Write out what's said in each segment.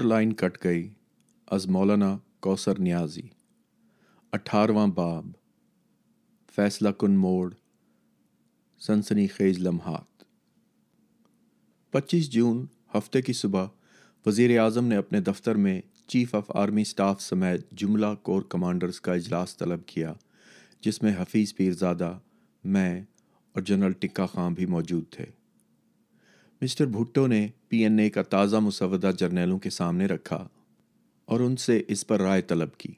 اور لائن کٹ گئی از مولانا کوثر نیازی۔ اٹھارہواں باب۔ فیصلہ کن موڑ۔ سنسنی خیز لمحات۔ پچیس جون ہفتے کی صبح وزیر اعظم نے اپنے دفتر میں چیف آف آرمی سٹاف سمیت جملہ کور کمانڈرز کا اجلاس طلب کیا، جس میں حفیظ پیرزادہ، میں اور جنرل ٹکا خان بھی موجود تھے۔ مسٹر بھٹو نے پی این اے کا تازہ مسودہ جرنیلوں کے سامنے رکھا اور ان سے اس پر رائے طلب کی۔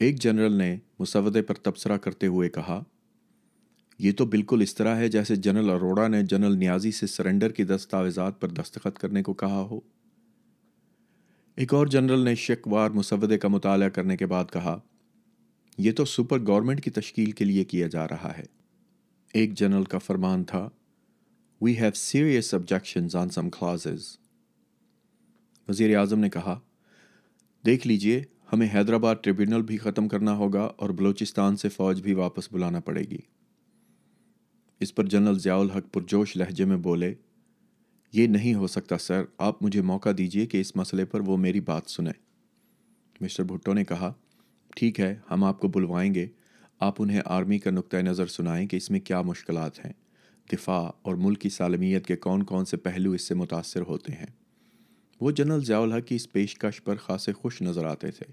ایک جنرل نے مسودے پر تبصرہ کرتے ہوئے کہا، یہ تو بالکل اس طرح ہے جیسے جنرل اروڑا نے جنرل نیازی سے سرنڈر کی دستاویزات پر دستخط کرنے کو کہا ہو۔ ایک اور جنرل نے شکوار مسودے کا مطالعہ کرنے کے بعد کہا، یہ تو سپر گورنمنٹ کی تشکیل کے لیے کیا جا رہا ہے۔ ایک جنرل کا فرمان تھا we have serious objections on some clauses وزیر اعظم نے کہا، دیکھ لیجیے، ہمیں حیدرآباد ٹریبیونل بھی ختم کرنا ہوگا اور بلوچستان سے فوج بھی واپس بلانا پڑے گی. اس پر جنرل ضیاء الحق پرجوش لہجے میں بولے، یہ نہیں ہو سکتا سر، آپ مجھے موقع دیجیے کہ اس مسئلے پر وہ میری بات سنیں. مسٹر بھٹو نے کہا، ٹھیک ہے، ہم آپ کو بلوائیں گے، آپ انہیں آرمی کا نقطۂ نظر سنائیں کہ اس میں کیا مشکلات ہیں. دفاع اور ملک کی سالمیت کے کون کون سے پہلو اس سے متاثر ہوتے ہیں۔ وہ جنرل ضیاء الحق کی اس پیشکش پر خاصے خوش نظر آتے تھے۔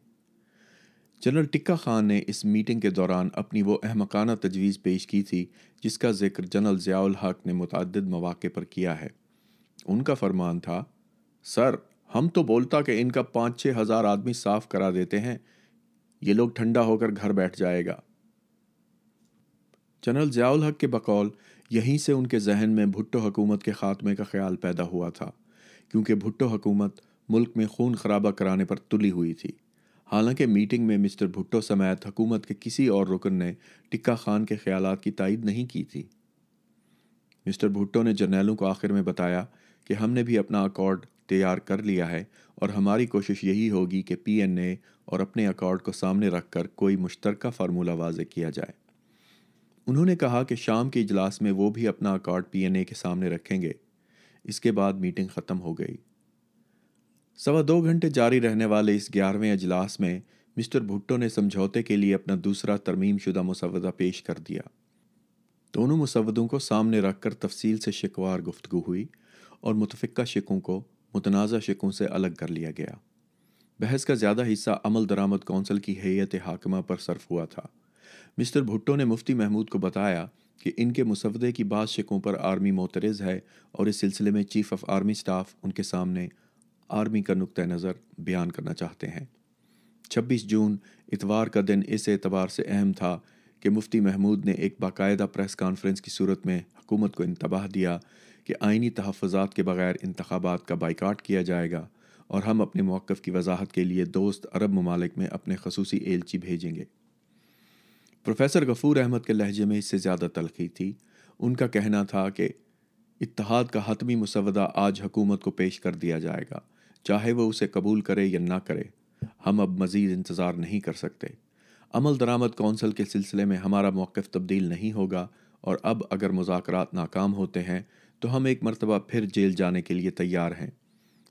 جنرل ٹکا خان نے اس میٹنگ کے دوران اپنی وہ احمقانہ تجویز پیش کی تھی جس کا ذکر جنرل ضیاء الحق نے متعدد مواقع پر کیا ہے۔ ان کا فرمان تھا، سر، ہم تو بولتا کہ ان کا پانچ چھ ہزار آدمی صاف کرا دیتے ہیں، یہ لوگ ٹھنڈا ہو کر گھر بیٹھ جائے گا۔ جنرل ضیاء الحق کے بقول یہیں سے ان کے ذہن میں بھٹو حکومت کے خاتمے کا خیال پیدا ہوا تھا، کیونکہ بھٹو حکومت ملک میں خون خرابہ کرانے پر تلی ہوئی تھی۔ حالانکہ میٹنگ میں مسٹر بھٹو سمیت حکومت کے کسی اور رکن نے ٹکا خان کے خیالات کی تائید نہیں کی تھی۔ مسٹر بھٹو نے جرنیلوں کو آخر میں بتایا کہ ہم نے بھی اپنا اکارڈ تیار کر لیا ہے اور ہماری کوشش یہی ہوگی کہ پی این اے اور اپنے اکارڈ کو سامنے رکھ کر کوئی مشترکہ فارمولہ واضح کیا جائے۔ انہوں نے کہا کہ شام کے اجلاس میں وہ بھی اپنا اکارڈ پی این اے کے سامنے رکھیں گے۔ اس کے بعد میٹنگ ختم ہو گئی۔ سوا دو گھنٹے جاری رہنے والے اس گیارہویں اجلاس میں مسٹر بھٹو نے سمجھوتے کے لیے اپنا دوسرا ترمیم شدہ مسودہ پیش کر دیا۔ دونوں مسودوں کو سامنے رکھ کر تفصیل سے شکوار گفتگو ہوئی اور متفقہ شکوں کو متنازع شکوں سے الگ کر لیا گیا۔ بحث کا زیادہ حصہ عمل درآمد کونسل کی حیت حاکمہ پر صرف ہوا تھا۔ مسٹر بھٹو نے مفتی محمود کو بتایا کہ ان کے مسودے کی بعض شکوں پر آرمی معترض ہے اور اس سلسلے میں چیف آف آرمی سٹاف ان کے سامنے آرمی کا نقطۂ نظر بیان کرنا چاہتے ہیں۔ چھبیس جون، اتوار کا دن اس اعتبار سے اہم تھا کہ مفتی محمود نے ایک باقاعدہ پریس کانفرنس کی صورت میں حکومت کو انتباہ دیا کہ آئینی تحفظات کے بغیر انتخابات کا بائیکاٹ کیا جائے گا اور ہم اپنے موقف کی وضاحت کے لیے دوست عرب ممالک میں اپنے خصوصی ایلچی بھیجیں گے۔ پروفیسر غفور احمد کے لہجے میں اس سے زیادہ تلخی تھی۔ ان کا کہنا تھا کہ اتحاد کا حتمی مسودہ آج حکومت کو پیش کر دیا جائے گا، چاہے وہ اسے قبول کرے یا نہ کرے۔ ہم اب مزید انتظار نہیں کر سکتے۔ عمل درآمد کونسل کے سلسلے میں ہمارا موقف تبدیل نہیں ہوگا اور اب اگر مذاکرات ناکام ہوتے ہیں تو ہم ایک مرتبہ پھر جیل جانے کے لیے تیار ہیں۔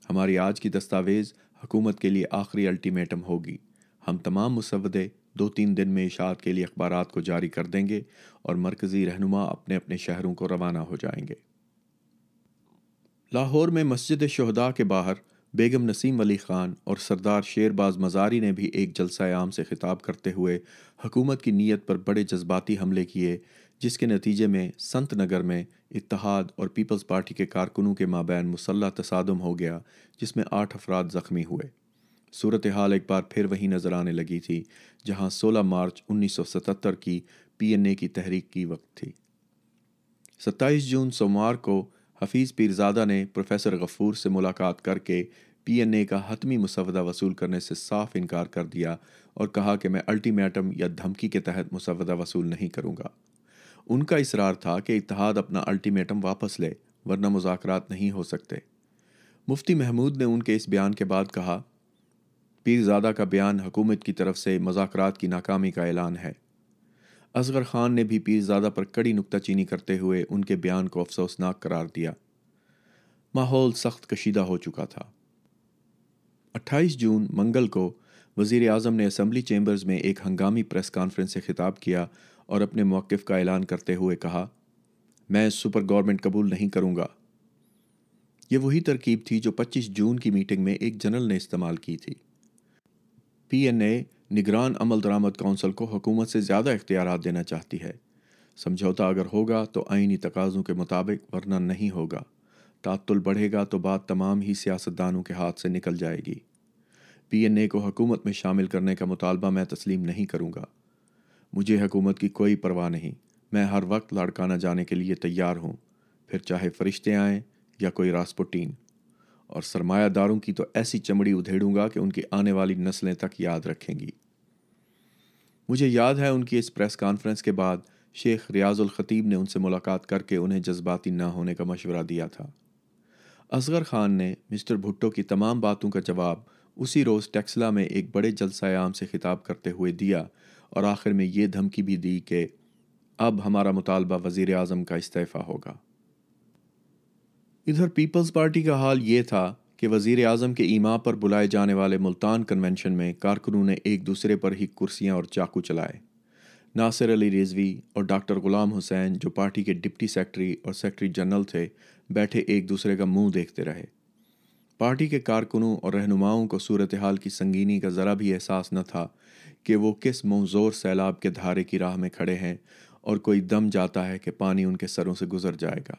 ہماری آج کی دستاویز حکومت کے لیے آخری الٹیمیٹم ہوگی۔ ہم تمام مسودے دو تین دن میں اشاعت کے لیے اخبارات کو جاری کر دیں گے اور مرکزی رہنما اپنے اپنے شہروں کو روانہ ہو جائیں گے۔ لاہور میں مسجد شہداء کے باہر بیگم نسیم علی خان اور سردار شیر باز مزاری نے بھی ایک جلسہ عام سے خطاب کرتے ہوئے حکومت کی نیت پر بڑے جذباتی حملے کیے، جس کے نتیجے میں سنت نگر میں اتحاد اور پیپلز پارٹی کے کارکنوں کے مابین مسلح تصادم ہو گیا، جس میں آٹھ افراد زخمی ہوئے۔ صورتحال ایک بار پھر وہی نظر آنے لگی تھی، جہاں سولہ مارچ انیس سو ستتر کی پی این اے کی تحریک کی وقت تھی۔ ستائیس جون سوموار کو حفیظ پیرزادہ نے پروفیسر غفور سے ملاقات کر کے پی این اے کا حتمی مسودہ وصول کرنے سے صاف انکار کر دیا اور کہا کہ میں الٹیمیٹم یا دھمکی کے تحت مسودہ وصول نہیں کروں گا۔ ان کا اصرار تھا کہ اتحاد اپنا الٹیمیٹم واپس لے، ورنہ مذاکرات نہیں ہو سکتے۔ مفتی محمود نے ان کے اس بیان کے بعد کہا پیرزادہ کا بیان حکومت کی طرف سے مذاکرات کی ناکامی کا اعلان ہے۔ اصغر خان نے بھی پیرزادہ پر کڑی نکتہ چینی کرتے ہوئے ان کے بیان کو افسوسناک قرار دیا۔ ماحول سخت کشیدہ ہو چکا تھا۔ اٹھائیس جون منگل کو وزیر اعظم نے اسمبلی چیمبرز میں ایک ہنگامی پریس کانفرنس سے خطاب کیا اور اپنے موقف کا اعلان کرتے ہوئے کہا، میں سپر گورنمنٹ قبول نہیں کروں گا۔ یہ وہی ترکیب تھی جو پچیس جون کی میٹنگ میں ایک جنرل نے استعمال کی تھی۔ پی این اے نگران عمل درآمد کونسل کو حکومت سے زیادہ اختیارات دینا چاہتی ہے۔ سمجھوتا اگر ہوگا تو آئینی تقاضوں کے مطابق ورنہ نہیں ہوگا۔ تعطل بڑھے گا تو بات تمام ہی سیاستدانوں کے ہاتھ سے نکل جائے گی۔ پی این اے کو حکومت میں شامل کرنے کا مطالبہ میں تسلیم نہیں کروں گا۔ مجھے حکومت کی کوئی پرواہ نہیں۔ میں ہر وقت لڑکانا جانے کے لیے تیار ہوں۔ پھر چاہے فرشتے آئیں یا کوئی راسپوٹین۔ اور سرمایہ داروں کی تو ایسی چمڑی ادھیڑوں گا کہ ان کی آنے والی نسلیں تک یاد رکھیں گی۔ مجھے یاد ہے ان کی اس پریس کانفرنس کے بعد شیخ ریاض الخطیب نے ان سے ملاقات کر کے انہیں جذباتی نہ ہونے کا مشورہ دیا تھا۔ اصغر خان نے مسٹر بھٹو کی تمام باتوں کا جواب اسی روز ٹیکسلا میں ایک بڑے جلسہ عام سے خطاب کرتے ہوئے دیا اور آخر میں یہ دھمکی بھی دی کہ اب ہمارا مطالبہ وزیر اعظم کا استعفیٰ ہوگا۔ ادھر پیپلز پارٹی کا حال یہ تھا کہ وزیر اعظم کے ایما پر بلائے جانے والے ملتان کنونشن میں کارکنوں نے ایک دوسرے پر ہی کرسیاں اور چاقو چلائے۔ ناصر علی رضوی اور ڈاکٹر غلام حسین جو پارٹی کے ڈپٹی سیکٹری اور سیکٹری جنرل تھے، بیٹھے ایک دوسرے کا منہ دیکھتے رہے۔ پارٹی کے کارکنوں اور رہنماؤں کو صورتحال کی سنگینی کا ذرا بھی احساس نہ تھا کہ وہ کس موزور سیلاب کے دھارے کی راہ میں کھڑے ہیں اور کوئی دم جاتا ہے کہ پانی ان کے سروں سے گزر جائے گا۔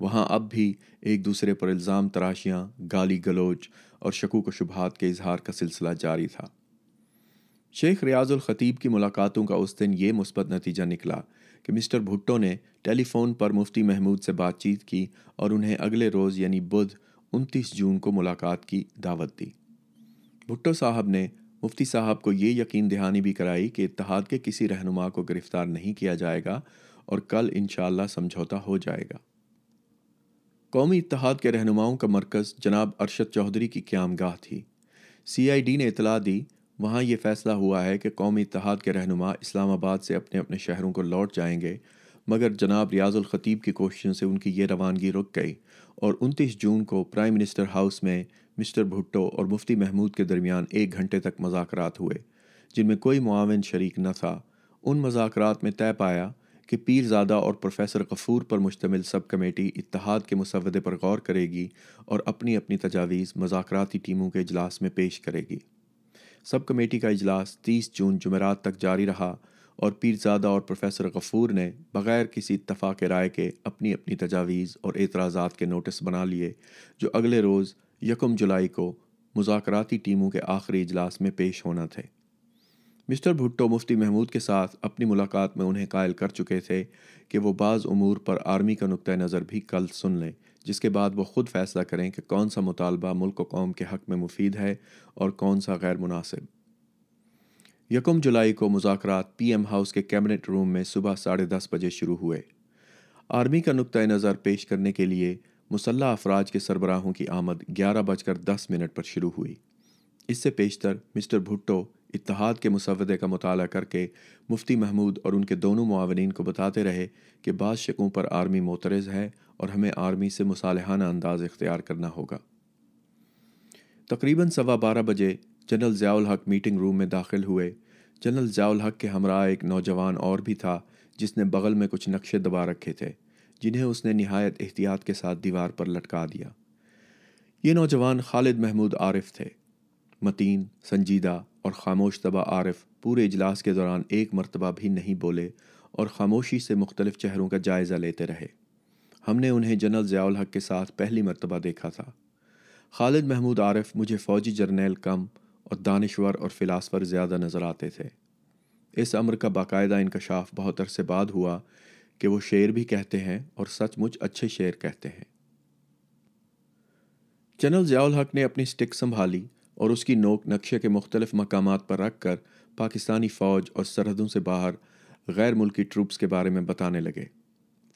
وہاں اب بھی ایک دوسرے پر الزام تراشیاں، گالی گلوچ اور شکوک و شبہات کے اظہار کا سلسلہ جاری تھا۔ شیخ ریاض الخطیب کی ملاقاتوں کا اس دن یہ مثبت نتیجہ نکلا کہ مسٹر بھٹو نے ٹیلی فون پر مفتی محمود سے بات چیت کی اور انہیں اگلے روز یعنی بدھ انتیس جون کو ملاقات کی دعوت دی۔ بھٹو صاحب نے مفتی صاحب کو یہ یقین دہانی بھی کرائی کہ اتحاد کے کسی رہنما کو گرفتار نہیں کیا جائے گا اور کل انشاءاللہ سمجھوتا ہو جائے گا۔ قومی اتحاد کے رہنماؤں کا مرکز جناب ارشد چودھری کی قیام گاہ تھی۔ سی آئی ڈی نے اطلاع دی، وہاں یہ فیصلہ ہوا ہے کہ قومی اتحاد کے رہنما اسلام آباد سے اپنے اپنے شہروں کو لوٹ جائیں گے، مگر جناب ریاض الخطیب کی کوششوں سے ان کی یہ روانگی رک گئی اور انتیس جون کو پرائم منسٹر ہاؤس میں مسٹر بھٹو اور مفتی محمود کے درمیان ایک گھنٹے تک مذاکرات ہوئے، جن میں کوئی معاون شریک نہ تھا۔ ان مذاکرات میں طے پایا کہ پیر زادہ اور پروفیسر غفور پر مشتمل سب کمیٹی اتحاد کے مسودے پر غور کرے گی اور اپنی اپنی تجاویز مذاکراتی ٹیموں کے اجلاس میں پیش کرے گی۔ سب کمیٹی کا اجلاس تیس جون جمعرات تک جاری رہا اور پیر زادہ اور پروفیسر غفور نے بغیر کسی اتفاق رائے کے اپنی اپنی تجاویز اور اعتراضات کے نوٹس بنا لیے، جو اگلے روز یکم جولائی کو مذاکراتی ٹیموں کے آخری اجلاس میں پیش ہونا تھے۔ مسٹر بھٹو مفتی محمود کے ساتھ اپنی ملاقات میں انہیں قائل کر چکے تھے کہ وہ بعض امور پر آرمی کا نقطۂ نظر بھی کل سن لیں، جس کے بعد وہ خود فیصلہ کریں کہ کون سا مطالبہ ملک و قوم کے حق میں مفید ہے اور کون سا غیر مناسب۔ یکم جولائی کو مذاکرات پی ایم ہاؤس کے کیبنٹ روم میں صبح ساڑھے دس بجے شروع ہوئے۔ آرمی کا نقطۂ نظر پیش کرنے کے لیے مسلح افراج کے سربراہوں کی آمد گیارہ بج کر دس منٹ پر شروع ہوئی۔ اس سے پیشتر مسٹر بھٹو اتحاد کے مسودے کا مطالعہ کر کے مفتی محمود اور ان کے دونوں معاونین کو بتاتے رہے کہ بعض شکوں پر آرمی موترز ہے اور ہمیں آرمی سے مصالحانہ انداز اختیار کرنا ہوگا۔ تقریباً سوا بارہ بجے جنرل ضیاء الحق میٹنگ روم میں داخل ہوئے۔ جنرل ضیاء الحق کے ہمراہ ایک نوجوان اور بھی تھا جس نے بغل میں کچھ نقشے دبا رکھے تھے، جنہیں اس نے نہایت احتیاط کے ساتھ دیوار پر لٹکا دیا۔ یہ نوجوان خالد محمود عارف تھے۔ متین، سنجیدہ اور خاموش طبع عارف پورے اجلاس کے دوران ایک مرتبہ بھی نہیں بولے اور خاموشی سے مختلف چہروں کا جائزہ لیتے رہے۔ ہم نے انہیں جنرل ضیاء الحق کے ساتھ پہلی مرتبہ دیکھا تھا۔ خالد محمود عارف مجھے فوجی جرنیل کم اور دانشور اور فلاسفر زیادہ نظر آتے تھے۔ اس امر کا باقاعدہ انکشاف بہت عرصے بعد ہوا کہ وہ شعر بھی کہتے ہیں اور سچ مچ اچھے شعر کہتے ہیں۔ جنرل ضیاء الحق نے اپنی سٹک سنبھالی۔ اور اس کی نوک نقشے کے مختلف مقامات پر رکھ کر پاکستانی فوج اور سرحدوں سے باہر غیر ملکی ٹروپس کے بارے میں بتانے لگے۔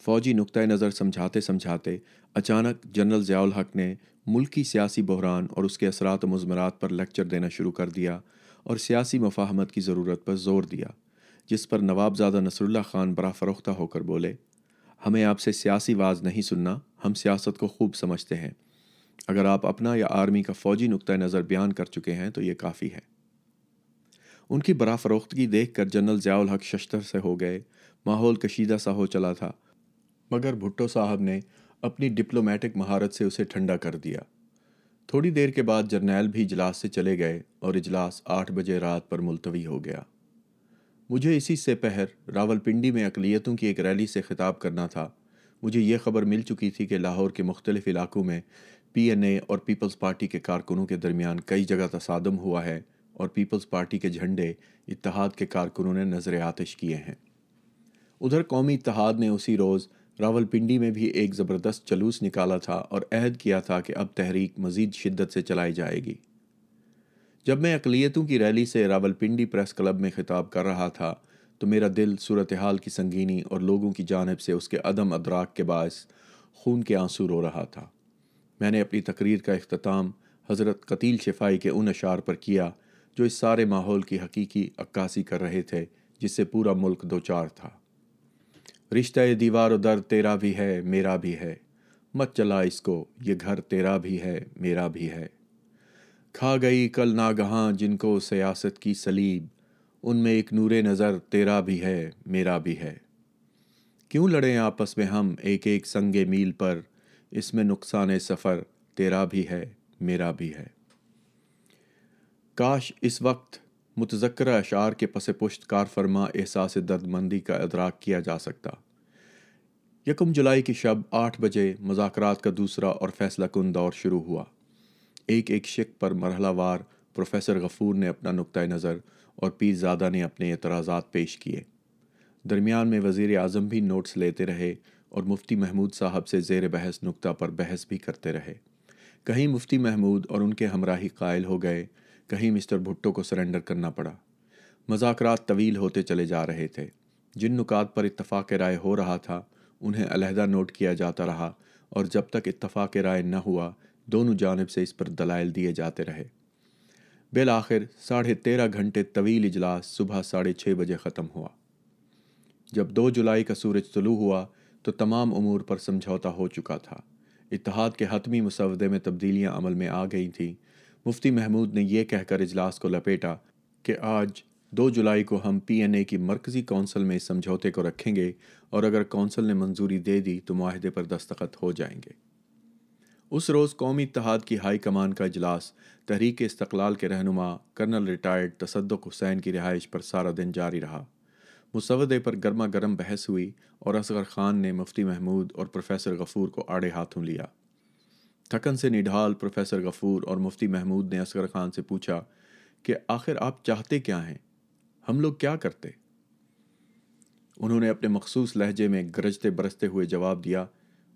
فوجی نقطۂ نظر سمجھاتے سمجھاتے اچانک جنرل ضیاء الحق نے ملکی سیاسی بحران اور اس کے اثرات و مضمرات پر لیکچر دینا شروع کر دیا اور سیاسی مفاہمت کی ضرورت پر زور دیا، جس پر نواب زادہ نصر اللہ خان برا فروختہ ہو کر بولے، ہمیں آپ سے سیاسی واز نہیں سننا، ہم سیاست کو خوب سمجھتے ہیں۔ اگر آپ اپنا یا آرمی کا فوجی نقطۂ نظر بیان کر چکے ہیں تو یہ کافی ہے۔ ان کی برا فروختگی دیکھ کر جنرل ضیاء الحق ششتر سے ہو گئے، ماحول کشیدہ سا ہو چلا تھا، مگر بھٹو صاحب نے اپنی ڈپلومیٹک مہارت سے اسے ٹھنڈا کر دیا۔ تھوڑی دیر کے بعد جرنیل بھی اجلاس سے چلے گئے اور اجلاس آٹھ بجے رات پر ملتوی ہو گیا۔ مجھے اسی سے پہر راول پنڈی میں اقلیتوں کی ایک ریلی سے خطاب کرنا تھا۔ مجھے یہ خبر مل چکی تھی کہ لاہور کے مختلف علاقوں میں پی این اے اور پیپلز پارٹی کے کارکنوں کے درمیان کئی جگہ تصادم ہوا ہے اور پیپلز پارٹی کے جھنڈے اتحاد کے کارکنوں نے نظر آتش کیے ہیں۔ ادھر قومی اتحاد نے اسی روز راول پنڈی میں بھی ایک زبردست جلوس نکالا تھا اور عہد کیا تھا کہ اب تحریک مزید شدت سے چلائی جائے گی۔ جب میں اقلیتوں کی ریلی سے راول پنڈی پریس کلب میں خطاب کر رہا تھا تو میرا دل صورتحال کی سنگینی اور لوگوں کی جانب سے اس کے عدم ادراک کے باعث خون کے آنسو رو رہا تھا۔ میں نے اپنی تقریر کا اختتام حضرت قتیل شفائی کے ان اشعار پر کیا جو اس سارے ماحول کی حقیقی عکاسی کر رہے تھے، جس سے پورا ملک دو چار تھا۔ رشتہ دیوار و در تیرا بھی ہے، میرا بھی ہے۔ مت چلا اس کو، یہ گھر تیرا بھی ہے، میرا بھی ہے۔ کھا گئی کل ناگہاں جن کو سیاست کی سلیب، ان میں ایک نور نظر تیرا بھی ہے، میرا بھی ہے۔ کیوں لڑیں آپس میں ہم ایک ایک سنگ میل پر اس میں نقصان سفر تیرا بھی ہے، میرا بھی ہے۔ کاش اس وقت متذکرہ اشعار کے پس پشت کار فرما احساس درد مندی کا ادراک کیا جا سکتا۔ یکم جولائی کی شب آٹھ بجے مذاکرات کا دوسرا اور فیصلہ کن دور شروع ہوا۔ ایک ایک شک پر مرحلہ وار پروفیسر غفور نے اپنا نقطۂ نظر اور پیر زادہ نے اپنے اعتراضات پیش کیے۔ درمیان میں وزیر اعظم بھی نوٹس لیتے رہے اور مفتی محمود صاحب سے زیر بحث نقطہ پر بحث بھی کرتے رہے۔ کہیں مفتی محمود اور ان کے ہمراہی قائل ہو گئے، کہیں مسٹر بھٹو کو سرنڈر کرنا پڑا۔ مذاکرات طویل ہوتے چلے جا رہے تھے۔ جن نکات پر اتفاق رائے ہو رہا تھا، انہیں علیحدہ نوٹ کیا جاتا رہا اور جب تک اتفاق رائے نہ ہوا، دونوں جانب سے اس پر دلائل دیے جاتے رہے۔ بالآخر ساڑھے تیرہ گھنٹے طویل اجلاس صبح ساڑھے چھ بجے ختم ہوا۔ جب دو جولائی کا سورج طلوع ہوا تو تمام امور پر سمجھوتا ہو چکا تھا۔ اتحاد کے حتمی مسودے میں تبدیلیاں عمل میں آ گئی تھیں۔ مفتی محمود نے یہ کہہ کر اجلاس کو لپیٹا کہ آج دو جولائی کو ہم پی این اے کی مرکزی کونسل میں اس سمجھوتے کو رکھیں گے اور اگر کونسل نے منظوری دے دی تو معاہدے پر دستخط ہو جائیں گے۔ اس روز قومی اتحاد کی ہائی کمان کا اجلاس تحریک استقلال کے رہنما کرنل ریٹائرڈ تصدق حسین کی رہائش پر سارا دن جاری رہا۔ مسودے پر گرما گرم بحث ہوئی اور اصغر خان نے مفتی محمود اور پروفیسر غفور کو آڑے ہاتھوں لیا۔ تھکن سے نڈھال پروفیسر غفور اور مفتی محمود نے اصغر خان سے پوچھا کہ آخر آپ چاہتے کیا ہیں؟ ہم لوگ کیا کرتے؟ انہوں نے اپنے مخصوص لہجے میں گرجتے برستے ہوئے جواب دیا،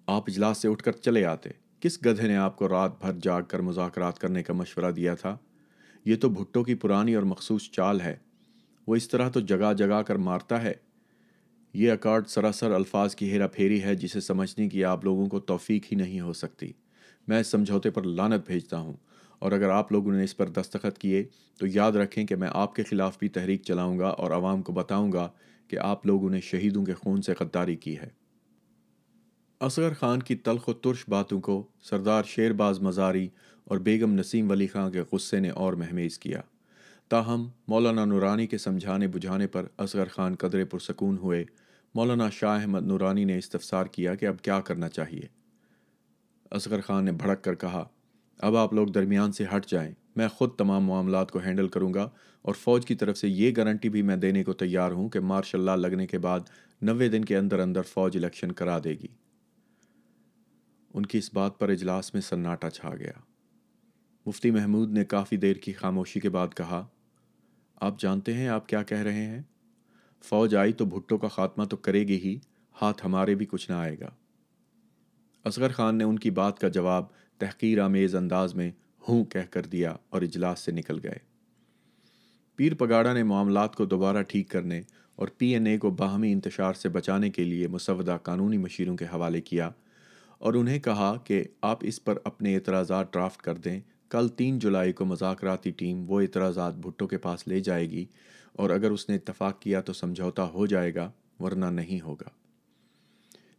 آپ اجلاس سے اٹھ کر چلے آتے۔ کس گدھے نے آپ کو رات بھر جاگ کر مذاکرات کرنے کا مشورہ دیا تھا؟ یہ تو بھٹو کی پرانی اور مخصوص چال ہے۔ وہ اس طرح تو جگہ جگہ کر مارتا ہے۔ یہ اکارڈ سراسر الفاظ کی ہیرا پھیری ہے جسے سمجھنے کی آپ لوگوں کو توفیق ہی نہیں ہو سکتی۔ میں اس سمجھوتے پر لانت بھیجتا ہوں اور اگر آپ لوگوں نے اس پر دستخط کیے تو یاد رکھیں کہ میں آپ کے خلاف بھی تحریک چلاؤں گا اور عوام کو بتاؤں گا کہ آپ لوگوں نے شہیدوں کے خون سے غداری کی ہے۔ اصغر خان کی تلخ و ترش باتوں کو سردار شیر باز مزاری اور بیگم نسیم ولی خان کے غصے نے اور مہمیز کیا۔ تاہم، مولانا نورانی کے سمجھانے بجھانے پر اصغر خان قدرے پرسکون ہوئے۔ مولانا شاہ احمد نورانی نے استفسار کیا کہ اب کیا کرنا چاہیے۔ اصغر خان نے بھڑک کر کہا، اب آپ لوگ درمیان سے ہٹ جائیں، میں خود تمام معاملات کو ہینڈل کروں گا اور فوج کی طرف سے یہ گارنٹی بھی میں دینے کو تیار ہوں کہ مارشاء اللہ لگنے کے بعد نوے دن کے اندر اندر فوج الیکشن کرا دے گی۔ ان کی اس بات پر اجلاس میں سناٹا چھا گیا۔ مفتی محمود نے کافی دیر کی خاموشی کے بعد کہا آپ جانتے ہیں آپ کیا کہہ رہے ہیں؟ فوج آئی تو بھٹو کا خاتمہ تو کرے گی ہی، ہاتھ ہمارے بھی کچھ نہ آئے گا۔ اصغر خان نے ان کی بات کا جواب تحقیر آمیز انداز میں ہوں کہہ کر دیا اور اجلاس سے نکل گئے۔ پیر پگاڑا نے معاملات کو دوبارہ ٹھیک کرنے اور پی این اے کو باہمی انتشار سے بچانے کے لیے مسودہ قانونی مشیروں کے حوالے کیا اور انہیں کہا کہ آپ اس پر اپنے اعتراضات ڈرافٹ کر دیں کل تین جولائی کو مذاکراتی ٹیم وہ اعتراضات بھٹو کے پاس لے جائے گی اور اگر اس نے اتفاق کیا تو سمجھوتا ہو جائے گا، ورنہ نہیں ہوگا۔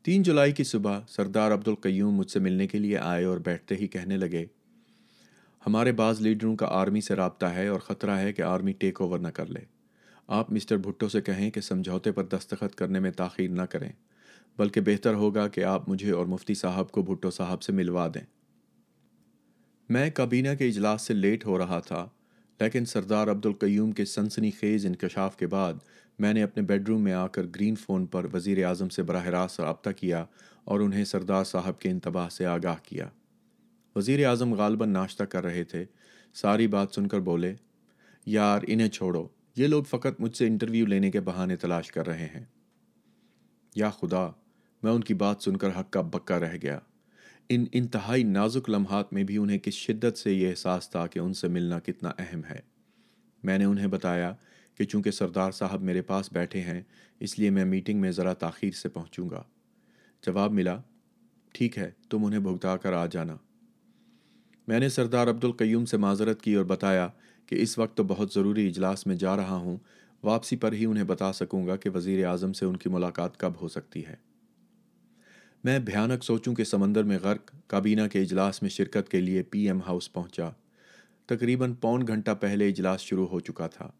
تین جولائی کی صبح سردار عبدالقیوم مجھ سے ملنے کے لیے آئے اور بیٹھتے ہی کہنے لگے، ہمارے بعض لیڈروں کا آرمی سے رابطہ ہے اور خطرہ ہے کہ آرمی ٹیک اوور نہ کر لے۔ آپ مسٹر بھٹو سے کہیں کہ سمجھوتے پر دستخط کرنے میں تاخیر نہ کریں، بلکہ بہتر ہوگا کہ آپ مجھے اور مفتی صاحب کو بھٹو صاحب سے ملوا دیں۔ میں کابینہ کے اجلاس سے لیٹ ہو رہا تھا، لیکن سردار عبدالقیوم کے سنسنی خیز انکشاف کے بعد میں نے اپنے بیڈ روم میں آ کر گرین فون پر وزیر اعظم سے براہ راست رابطہ کیا اور انہیں سردار صاحب کے انتباہ سے آگاہ کیا۔ وزیر اعظم غالباً ناشتہ کر رہے تھے۔ ساری بات سن کر بولے، یار، انہیں چھوڑو۔ یہ لوگ فقط مجھ سے انٹرویو لینے کے بہانے تلاش کر رہے ہیں۔ یا خدا، میں ان کی بات سن کر حق کا بکا رہ گیا۔ ان انتہائی نازک لمحات میں بھی انہیں کس شدت سے یہ احساس تھا کہ ان سے ملنا کتنا اہم ہے۔ میں نے انہیں بتایا کہ چونکہ سردار صاحب میرے پاس بیٹھے ہیں، اس لیے میں میٹنگ میں ذرا تاخیر سے پہنچوں گا۔ جواب ملا، ٹھیک ہے، تم انہیں بھگتا کر آ جانا۔ میں نے سردار عبدالقیوم سے معذرت کی اور بتایا کہ اس وقت تو بہت ضروری اجلاس میں جا رہا ہوں، واپسی پر ہی انہیں بتا سکوں گا کہ وزیر اعظم سے ان کی ملاقات کب ہو سکتی ہے۔ میں بھیانک سوچوں کے سمندر میں غرق، کابینہ کے اجلاس میں شرکت کے لیے پی ایم ہاؤس پہنچا۔ تقریباً پون گھنٹہ پہلے اجلاس شروع ہو چکا تھا۔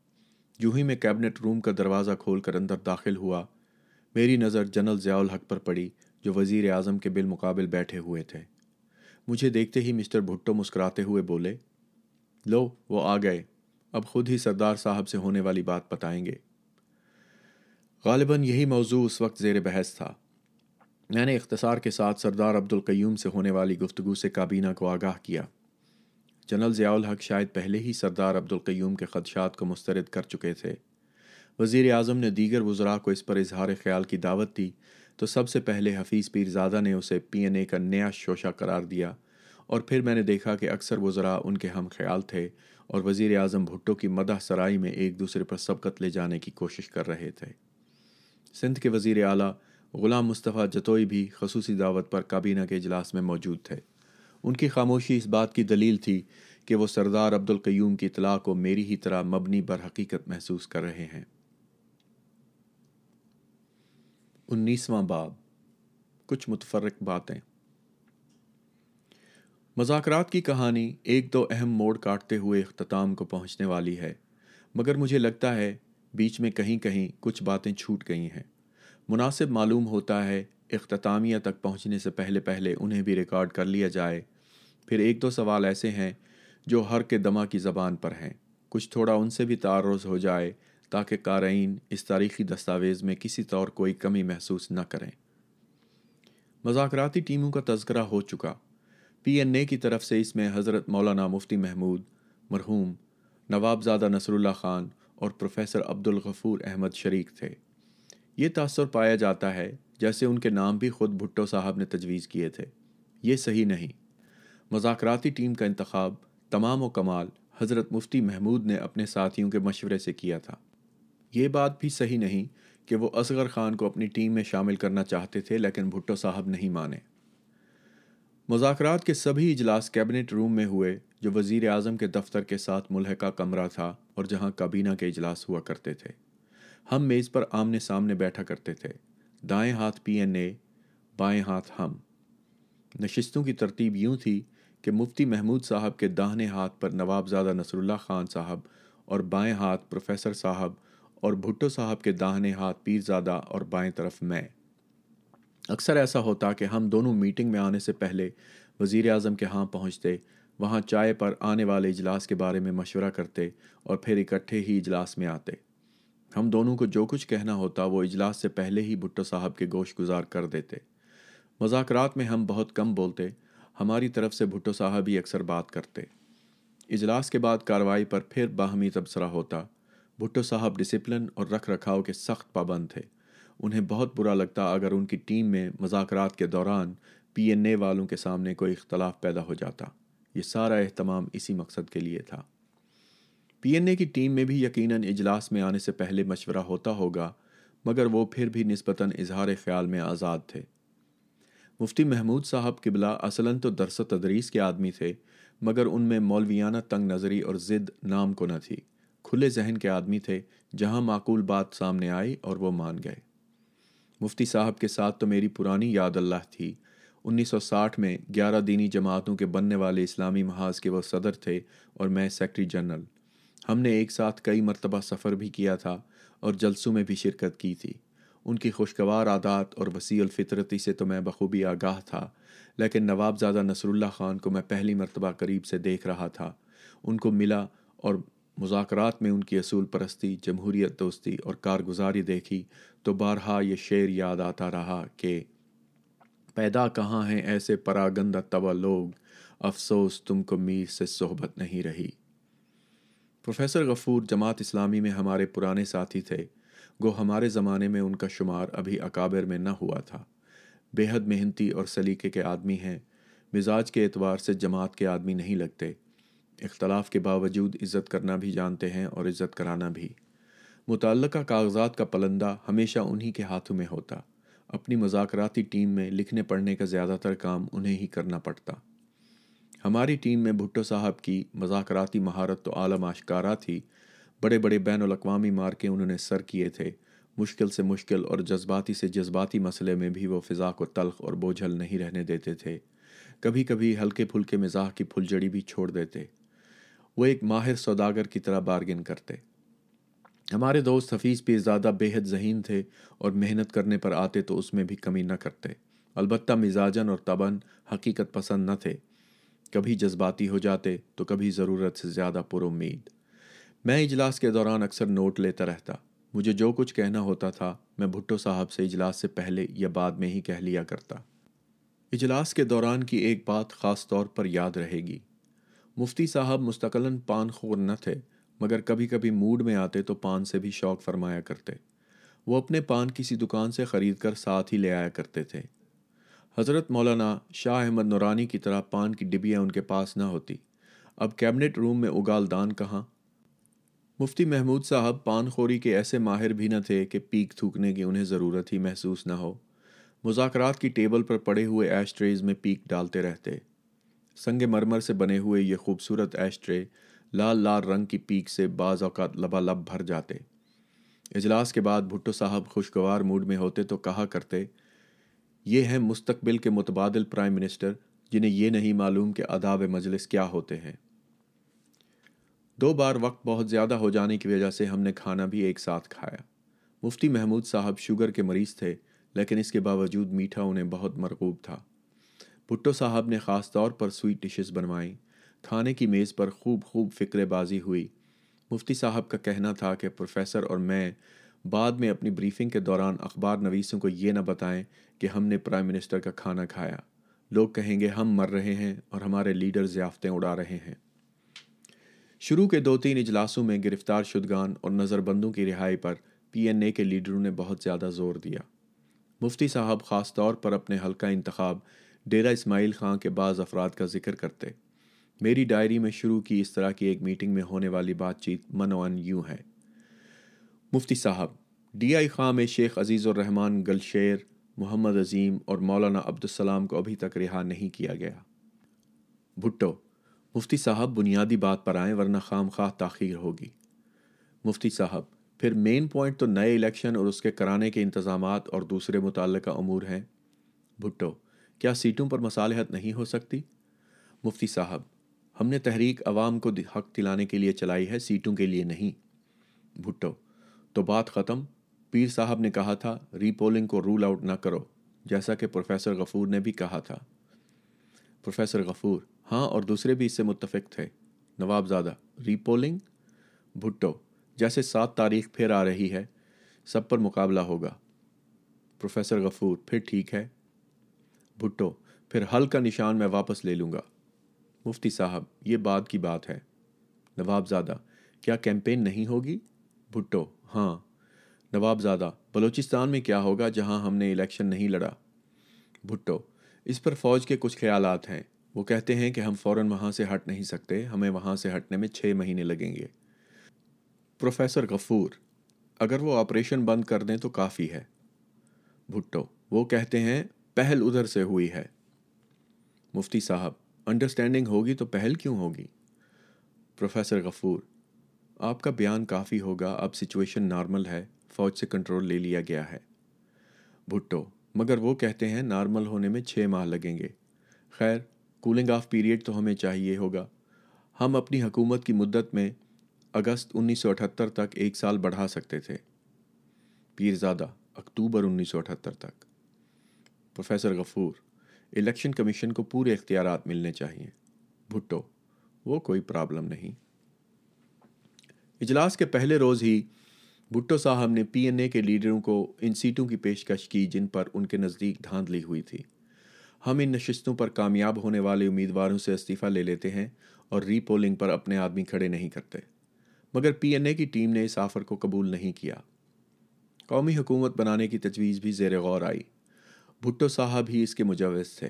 جو ہی میں کیبنٹ روم کا دروازہ کھول کر اندر داخل ہوا۔ میری نظر جنرل ضیاء الحق پر پڑی، جو وزیر اعظم کے بالمقابل بیٹھے ہوئے تھے۔ مجھے دیکھتے ہی مسٹر بھٹو مسکراتے ہوئے بولے، لو، وہ آ گئے۔ اب خود ہی سردار صاحب سے ہونے والی بات بتائیں گے۔ غالباً یہی موضوع اس وقت زیر بحث تھا۔ میں نے اختصار کے ساتھ سردار عبدالقیوم سے ہونے والی گفتگو سے کابینہ کو آگاہ کیا۔ جنرل ضیاء الحق شاید پہلے ہی سردار عبدالقیوم کے خدشات کو مسترد کر چکے تھے۔ وزیر اعظم نے دیگر وزراء کو اس پر اظہار خیال کی دعوت دی۔ تو سب سے پہلے حفیظ پیر زادہ نے اسے پی این اے کا نیا شوشہ قرار دیا۔ اور پھر میں نے دیکھا کہ اکثر وزراء ان کے ہم خیال تھے اور وزیر اعظم بھٹو کی مدح سرائی میں ایک دوسرے پر سبقت لے جانے کی کوشش کر رہے تھے۔ سندھ کے وزیر اعلیٰ غلام مصطفیٰ جتوئی بھی خصوصی دعوت پر کابینہ کے اجلاس میں موجود تھے۔ ان کی خاموشی اس بات کی دلیل تھی کہ وہ سردار عبدالقیوم کی اطلاع کو میری ہی طرح مبنی بر حقیقت محسوس کر رہے ہیں۔ انیسواں باب۔ کچھ متفرق باتیں۔ مذاکرات کی کہانی ایک دو اہم موڑ کاٹتے ہوئے اختتام کو پہنچنے والی ہے، مگر مجھے لگتا ہے بیچ میں کہیں کہیں کچھ باتیں چھوٹ گئی ہیں۔ مناسب معلوم ہوتا ہے، اختتامیہ تک پہنچنے سے پہلے پہلے انہیں بھی ریکارڈ کر لیا جائے۔ پھر ایک دو سوال ایسے ہیں جو ہر کے دمہ کی زبان پر ہیں۔ کچھ تھوڑا ان سے بھی تعرض ہو جائے تاکہ قارئین اس تاریخی دستاویز میں کسی طور کوئی کمی محسوس نہ کریں۔ مذاکراتی ٹیموں کا تذکرہ ہو چکا۔ پی این اے کی طرف سے اس میں حضرت مولانا مفتی محمود، مرحوم نواب زادہ نصر اللہ خان اور پروفیسر عبد الغفور احمد شریک تھے۔ یہ تاثر پایا جاتا ہے جیسے ان کے نام بھی خود بھٹو صاحب نے تجویز کیے تھے۔ یہ صحیح نہیں۔ مذاکراتی ٹیم کا انتخاب تمام و کمال حضرت مفتی محمود نے اپنے ساتھیوں کے مشورے سے کیا تھا۔ یہ بات بھی صحیح نہیں کہ وہ اصغر خان کو اپنی ٹیم میں شامل کرنا چاہتے تھے لیکن بھٹو صاحب نہیں مانے۔ مذاکرات کے سبھی اجلاس کیبنٹ روم میں ہوئے جو وزیر اعظم کے دفتر کے ساتھ ملحقہ کمرہ تھا اور جہاں کابینہ کے اجلاس ہوا کرتے تھے۔ ہم میز پر آمنے سامنے بیٹھا کرتے تھے۔ دائیں ہاتھ پی این اے، بائیں ہاتھ ہم۔ نشستوں کی ترتیب یوں تھی کہ مفتی محمود صاحب کے داہنے ہاتھ پر نواب زادہ نصر اللہ خان صاحب اور بائیں ہاتھ پروفیسر صاحب اور بھٹو صاحب کے داہنے ہاتھ پیر زادہ اور بائیں طرف میں۔ اکثر ایسا ہوتا کہ ہم دونوں میٹنگ میں آنے سے پہلے وزیر اعظم کے ہاں پہنچتے، وہاں چائے پر آنے والے اجلاس کے بارے میں مشورہ کرتے اور پھر اکٹھے ہی اجلاس میں آتے۔ ہم دونوں کو جو کچھ کہنا ہوتا وہ اجلاس سے پہلے ہی بھٹو صاحب کے گوشت گزار کر دیتے۔ مذاکرات میں ہم بہت کم بولتے، ہماری طرف سے بھٹو صاحب ہی اکثر بات کرتے۔ اجلاس کے بعد کارروائی پر پھر باہمی تبصرہ ہوتا۔ بھٹو صاحب ڈسپلن اور رکھ رکھاؤ کے سخت پابند تھے۔ انہیں بہت برا لگتا اگر ان کی ٹیم میں مذاکرات کے دوران پی این اے والوں کے سامنے کوئی اختلاف پیدا ہو جاتا۔ یہ سارا اہتمام اسی مقصد کے لیے تھا۔ پی این اے کی ٹیم میں بھی یقیناً اجلاس میں آنے سے پہلے مشورہ ہوتا ہوگا، مگر وہ پھر بھی نسبتاً اظہار خیال میں آزاد تھے۔ مفتی محمود صاحب قبلہ اصلاً تو درس تدریس کے آدمی تھے، مگر ان میں مولویانہ تنگ نظری اور ضد نام کو نہ تھی۔ کھلے ذہن کے آدمی تھے، جہاں معقول بات سامنے آئی اور وہ مان گئے۔ مفتی صاحب کے ساتھ تو میری پرانی یاد اللہ تھی۔ انیس سو ساٹھ میں گیارہ دینی جماعتوں کے بننے والے اسلامی محاذ کے وہ صدر تھے اور میں سیکٹری جنرل۔ ہم نے ایک ساتھ کئی مرتبہ سفر بھی کیا تھا اور جلسوں میں بھی شرکت کی تھی۔ ان کی خوشگوار عادات اور وسیع الفطرتی سے تو میں بخوبی آگاہ تھا، لیکن نواب زادہ نصر اللہ خان کو میں پہلی مرتبہ قریب سے دیکھ رہا تھا۔ ان کو ملا اور مذاکرات میں ان کی اصول پرستی، جمہوریت دوستی اور کارگزاری دیکھی تو بارہا یہ شعر یاد آتا رہا کہ پیدا کہاں ہیں ایسے پراگندہ توا لوگ، افسوس تم کو میر سے صحبت نہیں رہی۔ پروفیسر غفور جماعت اسلامی میں ہمارے پرانے ساتھی تھے۔ گو ہمارے زمانے میں ان کا شمار ابھی اکابر میں نہ ہوا تھا۔ بے حد محنتی اور سلیقے کے آدمی ہیں۔ مزاج کے اعتبار سے جماعت کے آدمی نہیں لگتے۔ اختلاف کے باوجود عزت کرنا بھی جانتے ہیں اور عزت کرانا بھی۔ متعلقہ کاغذات کا پلندہ ہمیشہ انہی کے ہاتھوں میں ہوتا۔ اپنی مذاکراتی ٹیم میں لکھنے پڑھنے کا زیادہ تر کام انہیں ہی کرنا پڑتا۔ ہماری ٹیم میں بھٹو صاحب کی مذاکراتی مہارت تو عالم آشکارا تھی۔ بڑے بڑے بین الاقوامی مارکے انہوں نے سر کیے تھے۔ مشکل سے مشکل اور جذباتی سے جذباتی مسئلے میں بھی وہ فضا کو تلخ اور بوجھل نہیں رہنے دیتے تھے۔ کبھی کبھی ہلکے پھلکے مزاح کی پھلجڑی بھی چھوڑ دیتے۔ وہ ایک ماہر سوداگر کی طرح بارگن کرتے۔ ہمارے دوست حفیظ پہ زیادہ بے حد ذہین تھے اور محنت کرنے پر آتے تو اس میں بھی کمی نہ کرتے۔ البتہ مزاجن اور تبن حقیقت پسند نہ تھے۔ کبھی جذباتی ہو جاتے تو کبھی ضرورت سے زیادہ پر امید۔ میں اجلاس کے دوران اکثر نوٹ لیتا رہتا۔ مجھے جو کچھ کہنا ہوتا تھا، میں بھٹو صاحب سے اجلاس سے پہلے یا بعد میں ہی کہہ لیا کرتا۔ اجلاس کے دوران کی ایک بات خاص طور پر یاد رہے گی۔ مفتی صاحب مستقلاً پان خور نہ تھے، مگر کبھی کبھی موڈ میں آتے تو پان سے بھی شوق فرمایا کرتے۔ وہ اپنے پان کسی دکان سے خرید کر ساتھ ہی لے آیا کرتے تھے۔ حضرت مولانا شاہ احمد نورانی کی طرح پان کی ڈبیاں ان کے پاس نہ ہوتی۔ اب کیبنٹ روم میں اگال دان کہاں؟ مفتی محمود صاحب پان خوری کے ایسے ماہر بھی نہ تھے کہ پیک تھوکنے کی انہیں ضرورت ہی محسوس نہ ہو۔ مذاکرات کی ٹیبل پر پڑے ہوئے ایش ٹریز میں پیک ڈالتے رہتے۔ سنگ مرمر سے بنے ہوئے یہ خوبصورت ایش ٹرے لال لال رنگ کی پیک سے بعض اوقات لبا لب بھر جاتے۔ اجلاس کے بعد بھٹو صاحب خوشگوار موڈ میں ہوتے تو کہا کرتے یہ ہیں مستقبل کے متبادل پرائم منسٹر جنہیں یہ نہیں معلوم کہ اداب مجلس کیا ہوتے ہیں۔ دو بار وقت بہت زیادہ ہو جانے کی وجہ سے ہم نے کھانا بھی ایک ساتھ کھایا۔ مفتی محمود صاحب شوگر کے مریض تھے، لیکن اس کے باوجود میٹھا انہیں بہت مرغوب تھا۔ بھٹو صاحب نے خاص طور پر سویٹ ڈشز بنوائیں۔ کھانے کی میز پر خوب خوب فکر بازی ہوئی۔ مفتی صاحب کا کہنا تھا کہ پروفیسر اور میں بعد میں اپنی بریفنگ کے دوران اخبار نویسوں کو یہ نہ بتائیں کہ ہم نے پرائم منسٹر کا کھانا کھایا۔ لوگ کہیں گے ہم مر رہے ہیں اور ہمارے لیڈر ضیافتیں اڑا رہے ہیں۔ شروع کے دو تین اجلاسوں میں گرفتار شدگان اور نظر بندوں کی رہائی پر پی این اے کے لیڈروں نے بہت زیادہ زور دیا۔ مفتی صاحب خاص طور پر اپنے حلقہ انتخاب ڈیرہ اسماعیل خان کے بعض افراد کا ذکر کرتے۔ میری ڈائری میں شروع کی اس طرح کی ایک میٹنگ میں ہونے والی بات چیت من یوں ہے۔ مفتی صاحب، ڈی آئی خاں میں شیخ عزیز الرحمان گلشیر محمد عظیم اور مولانا عبدالسلام کو ابھی تک رہا نہیں کیا گیا۔ بھٹو، مفتی صاحب بنیادی بات پر آئیں ورنہ خام خواہ تاخیر ہوگی۔ مفتی صاحب، پھر مین پوائنٹ تو نئے الیکشن اور اس کے کرانے کے انتظامات اور دوسرے متعلقہ امور ہیں۔ بھٹو، کیا سیٹوں پر مصالحت نہیں ہو سکتی؟ مفتی صاحب، ہم نے تحریک عوام کو حق دلانے کے لیے چلائی ہے، سیٹوں کے لیے نہیں۔ بھٹو، تو بات ختم۔ پیر صاحب نے کہا تھا، ری پولنگ کو رول آؤٹ نہ کرو، جیسا کہ پروفیسر غفور نے بھی کہا تھا۔ پروفیسر غفور ہاں اور دوسرے بھی اس سے متفق تھے۔ نواب زادہ، ری پولنگ؟ بھٹو، جیسے سات تاریخ پھر آ رہی ہے، سب پر مقابلہ ہوگا۔ پروفیسر غفور، پھر ٹھیک ہے۔ بھٹو، پھر حل کا نشان میں واپس لے لوں گا۔ مفتی صاحب، یہ بات کی بات ہے۔ نواب زادہ، کیا کیمپین نہیں ہوگی؟ بھٹو ہاں۔ نواب زادہ، بلوچستان میں کیا ہوگا جہاں ہم نے الیکشن نہیں لڑا؟ بھٹو، اس پر فوج کے کچھ خیالات ہیں۔ وہ کہتے ہیں کہ ہم فوراً وہاں سے ہٹ نہیں سکتے، ہمیں وہاں سے ہٹنے میں چھ مہینے لگیں گے۔ پروفیسر غفور، اگر وہ آپریشن بند کر دیں تو کافی ہے۔ بھٹو، وہ کہتے ہیں پہل ادھر سے ہوئی ہے۔ مفتی صاحب انڈرسٹینڈنگ ہوگی تو پہل کیوں ہوگی؟ پروفیسر غفور، آپ کا بیان کافی ہوگا، اب سچویشن نارمل ہے۔ فوج سے کنٹرول لے لیا گیا ہے۔ بھٹو، مگر وہ کہتے ہیں نارمل ہونے میں چھ ماہ لگیں گے۔ خیر، کولنگ آف پیریڈ تو ہمیں چاہیے ہوگا۔ ہم اپنی حکومت کی مدت میں اگست انیس سو اٹھتر تک ایک سال بڑھا سکتے تھے۔ پیرزادہ، اکتوبر انیس سو اٹھتر تک۔ پروفیسر غفور، الیکشن کمیشن کو پورے اختیارات ملنے چاہیے۔ بھٹو، وہ کوئی پرابلم نہیں۔ اجلاس کے پہلے روز ہی بھٹو صاحب نے پی این اے کے لیڈروں کو ان سیٹوں کی پیشکش کی جن پر ان کے نزدیک دھاندلی ہوئی تھی۔ ہم ان نشستوں پر کامیاب ہونے والے امیدواروں سے استعفیٰ لے لیتے ہیں اور ری پولنگ پر اپنے آدمی کھڑے نہیں کرتے۔ مگر پی این اے کی ٹیم نے اس آفر کو قبول نہیں کیا۔ قومی حکومت بنانے کی تجویز بھی زیر غور آئی۔ بھٹو صاحب ہی اس کے مجوز تھے۔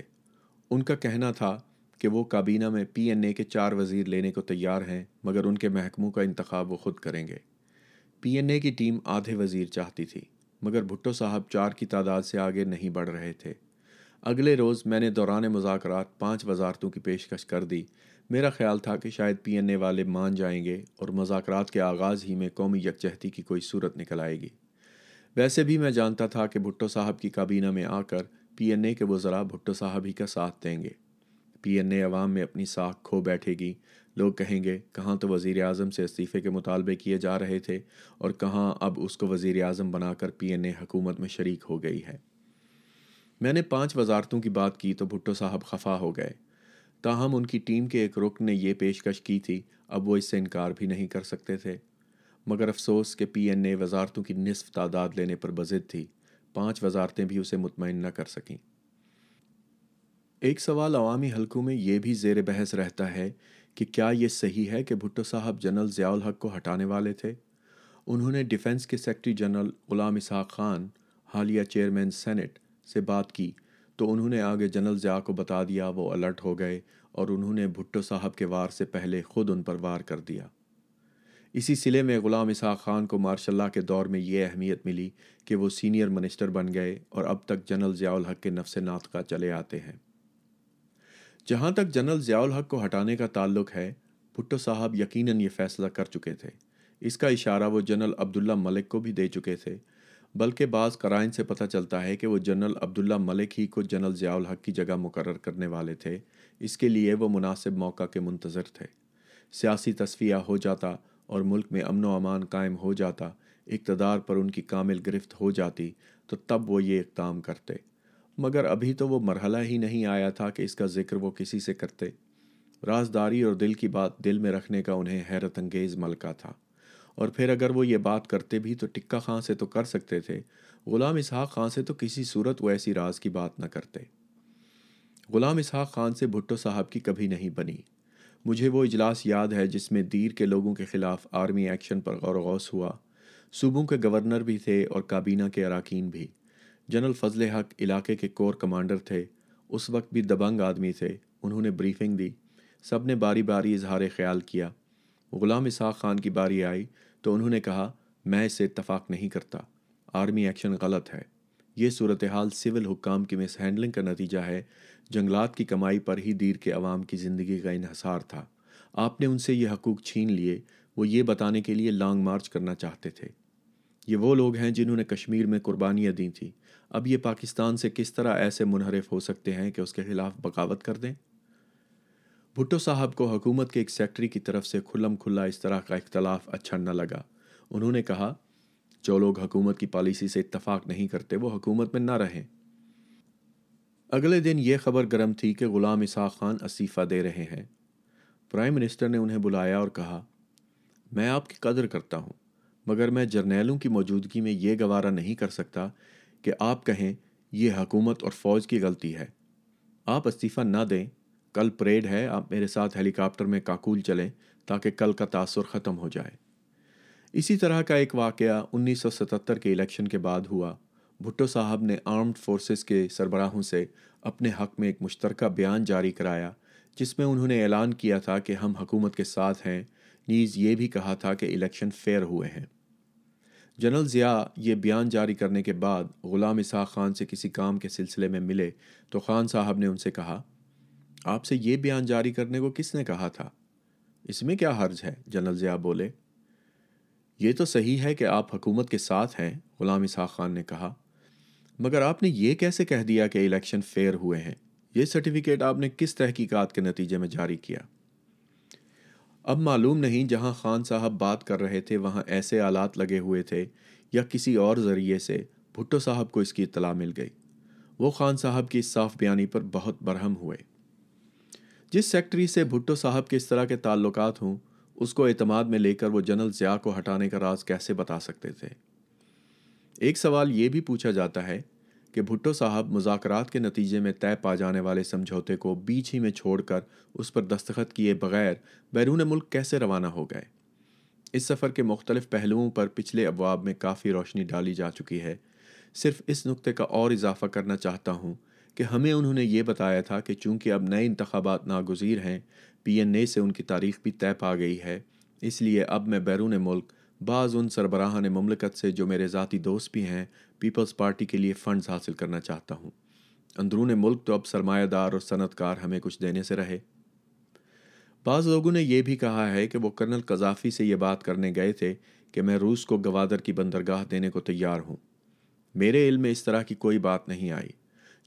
ان کا کہنا تھا کہ وہ کابینہ میں پی این اے کے چار وزیر لینے کو تیار ہیں، مگر ان کے محکموں کا انتخاب وہ خود کریں گے۔ پی این اے کی ٹیم آدھے وزیر چاہتی تھی، مگر بھٹو صاحب چار کی تعداد سے آگے نہیں بڑھ رہے تھے۔ اگلے روز میں نے دوران مذاکرات پانچ وزارتوں کی پیشکش کر دی۔ میرا خیال تھا کہ شاید پی این اے والے مان جائیں گے اور مذاکرات کے آغاز ہی میں قومی یکجہتی کی کوئی صورت نکل آئے گی۔ ویسے بھی میں جانتا تھا کہ بھٹو صاحب کی کابینہ میں آ کر پی این اے کے وزراء بھٹو صاحب ہی کا ساتھ دیں گے۔ پی این اے عوام میں اپنی ساکھ کھو بیٹھے گی۔ لوگ کہیں گے، کہاں تو وزیر اعظم سے استعفے کے مطالبے کیے جا رہے تھے اور کہاں اب اس کو وزیر اعظم بنا کر پی این اے حکومت میں شریک ہو گئی ہے۔ میں نے پانچ وزارتوں کی بات کی تو بھٹو صاحب خفا ہو گئے۔ تاہم، ان کی ٹیم کے ایک رکن نے یہ پیشکش کی تھی، اب وہ اس سے انکار بھی نہیں کر سکتے تھے۔ مگر افسوس کہ پی این اے وزارتوں کی نصف تعداد لینے پر بزد تھی، پانچ وزارتیں بھی اسے مطمئن نہ کر سکیں۔ ایک سوال عوامی حلقوں میں یہ بھی زیر بحث رہتا ہے کہ کیا یہ صحیح ہے کہ بھٹو صاحب جنرل ضیاء الحق کو ہٹانے والے تھے؟ انہوں نے ڈیفنس کے سیکٹری جنرل غلام اسحاق خان، حالیہ چیئرمین سینٹ سے بات کی، تو انہوں نے آگے جنرل ضیاء کو بتا دیا، وہ الرٹ ہو گئے اور انہوں نے بھٹو صاحب کے وار سے پہلے خود ان پر وار کر دیا۔ اسی سلے میں غلام اسحاق خان کو مارشاء اللہ کے دور میں یہ اہمیت ملی کہ وہ سینئر منسٹر بن گئے اور اب تک جنرل ضیاء الحق کے نفس ناطقہ چلے آتے ہیں۔ جہاں تک جنرل ضیاء الحق کو ہٹانے کا تعلق ہے، بھٹو صاحب یقیناً یہ فیصلہ کر چکے تھے۔ اس کا اشارہ وہ جنرل عبداللہ ملک کو بھی دے چکے تھے، بلکہ بعض قرائن سے پتہ چلتا ہے کہ وہ جنرل عبداللہ ملک ہی کو جنرل ضیاء الحق کی جگہ مقرر کرنے والے تھے۔ اس کے لیے وہ مناسب موقع کے منتظر تھے۔ سیاسی تصفیہ ہو جاتا اور ملک میں امن و امان قائم ہو جاتا، اقتدار پر ان کی کامل گرفت ہو جاتی، تو تب وہ یہ اقدام کرتے۔ مگر ابھی تو وہ مرحلہ ہی نہیں آیا تھا کہ اس کا ذکر وہ کسی سے کرتے۔ رازداری اور دل کی بات دل میں رکھنے کا انہیں حیرت انگیز ملکہ تھا۔ اور پھر اگر وہ یہ بات کرتے بھی تو ٹکا خان سے تو کر سکتے تھے۔ غلام اسحاق خان سے تو کسی صورت وہ ایسی راز کی بات نہ کرتے۔ غلام اسحاق خان سے بھٹو صاحب کی کبھی نہیں بنی۔ مجھے وہ اجلاس یاد ہے جس میں دیر کے لوگوں کے خلاف آرمی ایکشن پر غور و غوث ہوا۔ صوبوں کے گورنر بھی تھے اور کابینہ کے اراکین بھی۔ جنرل فضل حق علاقے کے کور کمانڈر تھے۔ اس وقت بھی دبنگ آدمی تھے۔ انہوں نے بریفنگ دی۔ سب نے باری باری اظہار خیال کیا۔ غلام اسحاق خان کی باری آئی تو انہوں نے کہا، میں اس سے اتفاق نہیں کرتا۔ آرمی ایکشن غلط ہے۔ یہ صورتحال سول حکام کی مس ہینڈلنگ کا نتیجہ ہے۔ جنگلات کی کمائی پر ہی دیر کے عوام کی زندگی کا انحصار تھا۔ آپ نے ان سے یہ حقوق چھین لیے۔ وہ یہ بتانے کے لیے لانگ مارچ کرنا چاہتے تھے۔ یہ وہ لوگ ہیں جنہوں نے کشمیر میں قربانیاں دی تھیں۔ اب یہ پاکستان سے کس طرح ایسے منحرف ہو سکتے ہیں کہ اس کے خلاف بغاوت کر دیں؟ بھٹو صاحب کو حکومت کے ایک سیکٹری کی طرف سے کھلم کھلا اس طرح کا اختلاف اچھا نہ لگا۔ انہوں نے کہا، جو لوگ حکومت کی پالیسی سے اتفاق نہیں کرتے، وہ حکومت میں نہ رہیں۔ اگلے دن یہ خبر گرم تھی کہ غلام اسحاق خان استعفیٰ دے رہے ہیں۔ پرائم منسٹر نے انہیں بلایا اور کہا، میں آپ کی قدر کرتا ہوں، مگر میں جرنیلوں کی موجودگی میں یہ گوارہ نہیں کر سکتا کہ آپ کہیں یہ حکومت اور فوج کی غلطی ہے۔ آپ استعفیٰ نہ دیں۔ کل پریڈ ہے۔ آپ میرے ساتھ ہیلی کاپٹر میں کاکول چلیں تاکہ کل کا تاثر ختم ہو جائے۔ اسی طرح کا ایک واقعہ انیس سو ستتر کے الیکشن کے بعد ہوا۔ بھٹو صاحب نے آرمڈ فورسز کے سربراہوں سے اپنے حق میں ایک مشترکہ بیان جاری کرایا، جس میں انہوں نے اعلان کیا تھا کہ ہم حکومت کے ساتھ ہیں۔ نیز یہ بھی کہا تھا کہ الیکشن فیئر ہوئے ہیں۔ جنرل ضیاء یہ بیان جاری کرنے کے بعد غلام اسحاق خان سے کسی کام کے سلسلے میں ملے تو خان صاحب نے ان سے کہا، آپ سے یہ بیان جاری کرنے کو کس نے کہا تھا؟ اس میں کیا حرج ہے؟ جنرل ضیاء بولے، یہ تو صحیح ہے کہ آپ حکومت کے ساتھ ہیں، غلام اسحاق خان نے کہا، مگر آپ نے یہ کیسے کہہ دیا کہ الیکشن فیئر ہوئے ہیں؟ یہ سرٹیفکیٹ آپ نے کس تحقیقات کے نتیجے میں جاری کیا؟ اب معلوم نہیں جہاں خان صاحب بات کر رہے تھے، وہاں ایسے آلات لگے ہوئے تھے یا کسی اور ذریعے سے بھٹو صاحب کو اس کی اطلاع مل گئی۔ وہ خان صاحب کی اس صاف بیانی پر بہت برہم ہوئے۔ جس سیکٹری سے بھٹو صاحب کے اس طرح کے تعلقات ہوں، اس کو اعتماد میں لے کر وہ جنرل ضیاء کو ہٹانے کا راز کیسے بتا سکتے تھے؟ ایک سوال یہ بھی پوچھا جاتا ہے کہ بھٹو صاحب مذاکرات کے نتیجے میں طے پا جانے والے سمجھوتے کو بیچ ہی میں چھوڑ کر اس پر دستخط کیے بغیر بیرون ملک کیسے روانہ ہو گئے؟ اس سفر کے مختلف پہلوؤں پر پچھلے ابواب میں کافی روشنی ڈالی جا چکی ہے۔ صرف اس نقطے کا اور اضافہ کرنا چاہتا ہوں کہ ہمیں انہوں نے یہ بتایا تھا کہ چونکہ اب نئے انتخابات ناگزیر ہیں، پی این اے سے ان کی تاریخ بھی طے پا گئی ہے، اس لیے اب میں بیرون ملک بعض ان سربراہان مملکت سے جو میرے ذاتی دوست بھی ہیں، پیپلز پارٹی کے لیے فنڈز حاصل کرنا چاہتا ہوں۔ اندرون ملک تو اب سرمایہ دار اور صنعت کار ہمیں کچھ دینے سے رہے۔ بعض لوگوں نے یہ بھی کہا ہے کہ وہ کرنل قذافی سے یہ بات کرنے گئے تھے کہ میں روس کو گوادر کی بندرگاہ دینے کو تیار ہوں۔ میرے علم میں اس طرح کی کوئی بات نہیں آئی۔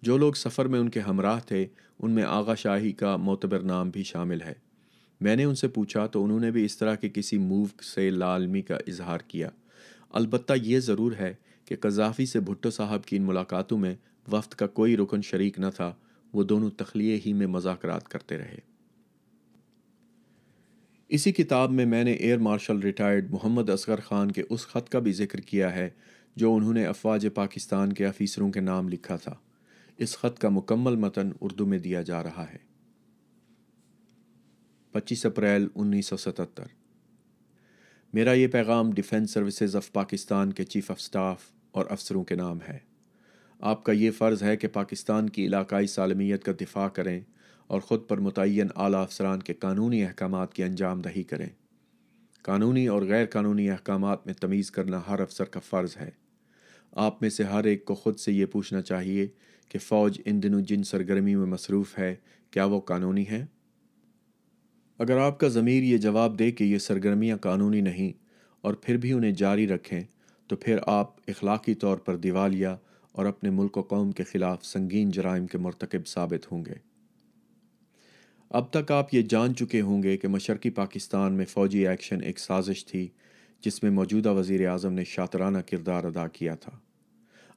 جو لوگ سفر میں ان کے ہمراہ تھے، ان میں آغا شاہی کا معتبر نام بھی شامل ہے۔ میں نے ان سے پوچھا تو انہوں نے بھی اس طرح کے کسی موو سے لالمی کا اظہار کیا۔ البتہ یہ ضرور ہے کہ قذافی سے بھٹو صاحب کی ان ملاقاتوں میں وفد کا کوئی رکن شریک نہ تھا، وہ دونوں تخلیے ہی میں مذاکرات کرتے رہے۔ اسی کتاب میں میں نے air marshal retired Muhammad Asghar Khan کے اس خط کا بھی ذکر کیا ہے، جو انہوں نے افواج پاکستان کے افیسروں کے نام لکھا تھا۔ اس خط کا مکمل متن اردو میں دیا جا رہا ہے۔ پچیس اپریل انیس سو ستتر۔ میرا یہ پیغام ڈیفنس سروسز آف پاکستان کے چیف آف سٹاف اور افسروں کے نام ہے۔ آپ کا یہ فرض ہے کہ پاکستان کی علاقائی سالمیت کا دفاع کریں اور خود پر متعین اعلیٰ افسران کے قانونی احکامات کی انجام دہی کریں۔ قانونی اور غیر قانونی احکامات میں تمیز کرنا ہر افسر کا فرض ہے۔ آپ میں سے ہر ایک کو خود سے یہ پوچھنا چاہیے کہ فوج ان دنوں جن سرگرمی میں مصروف ہے، کیا وہ قانونی ہے اگر آپ کا ضمیر یہ جواب دے کہ یہ سرگرمیاں قانونی نہیں اور پھر بھی انہیں جاری رکھیں، تو پھر آپ اخلاقی طور پر دیوالیہ اور اپنے ملک و قوم کے خلاف سنگین جرائم کے مرتکب ثابت ہوں گے۔ اب تک آپ یہ جان چکے ہوں گے کہ مشرقی پاکستان میں فوجی ایکشن ایک سازش تھی، جس میں موجودہ وزیر اعظم نے شاطرانہ کردار ادا کیا تھا۔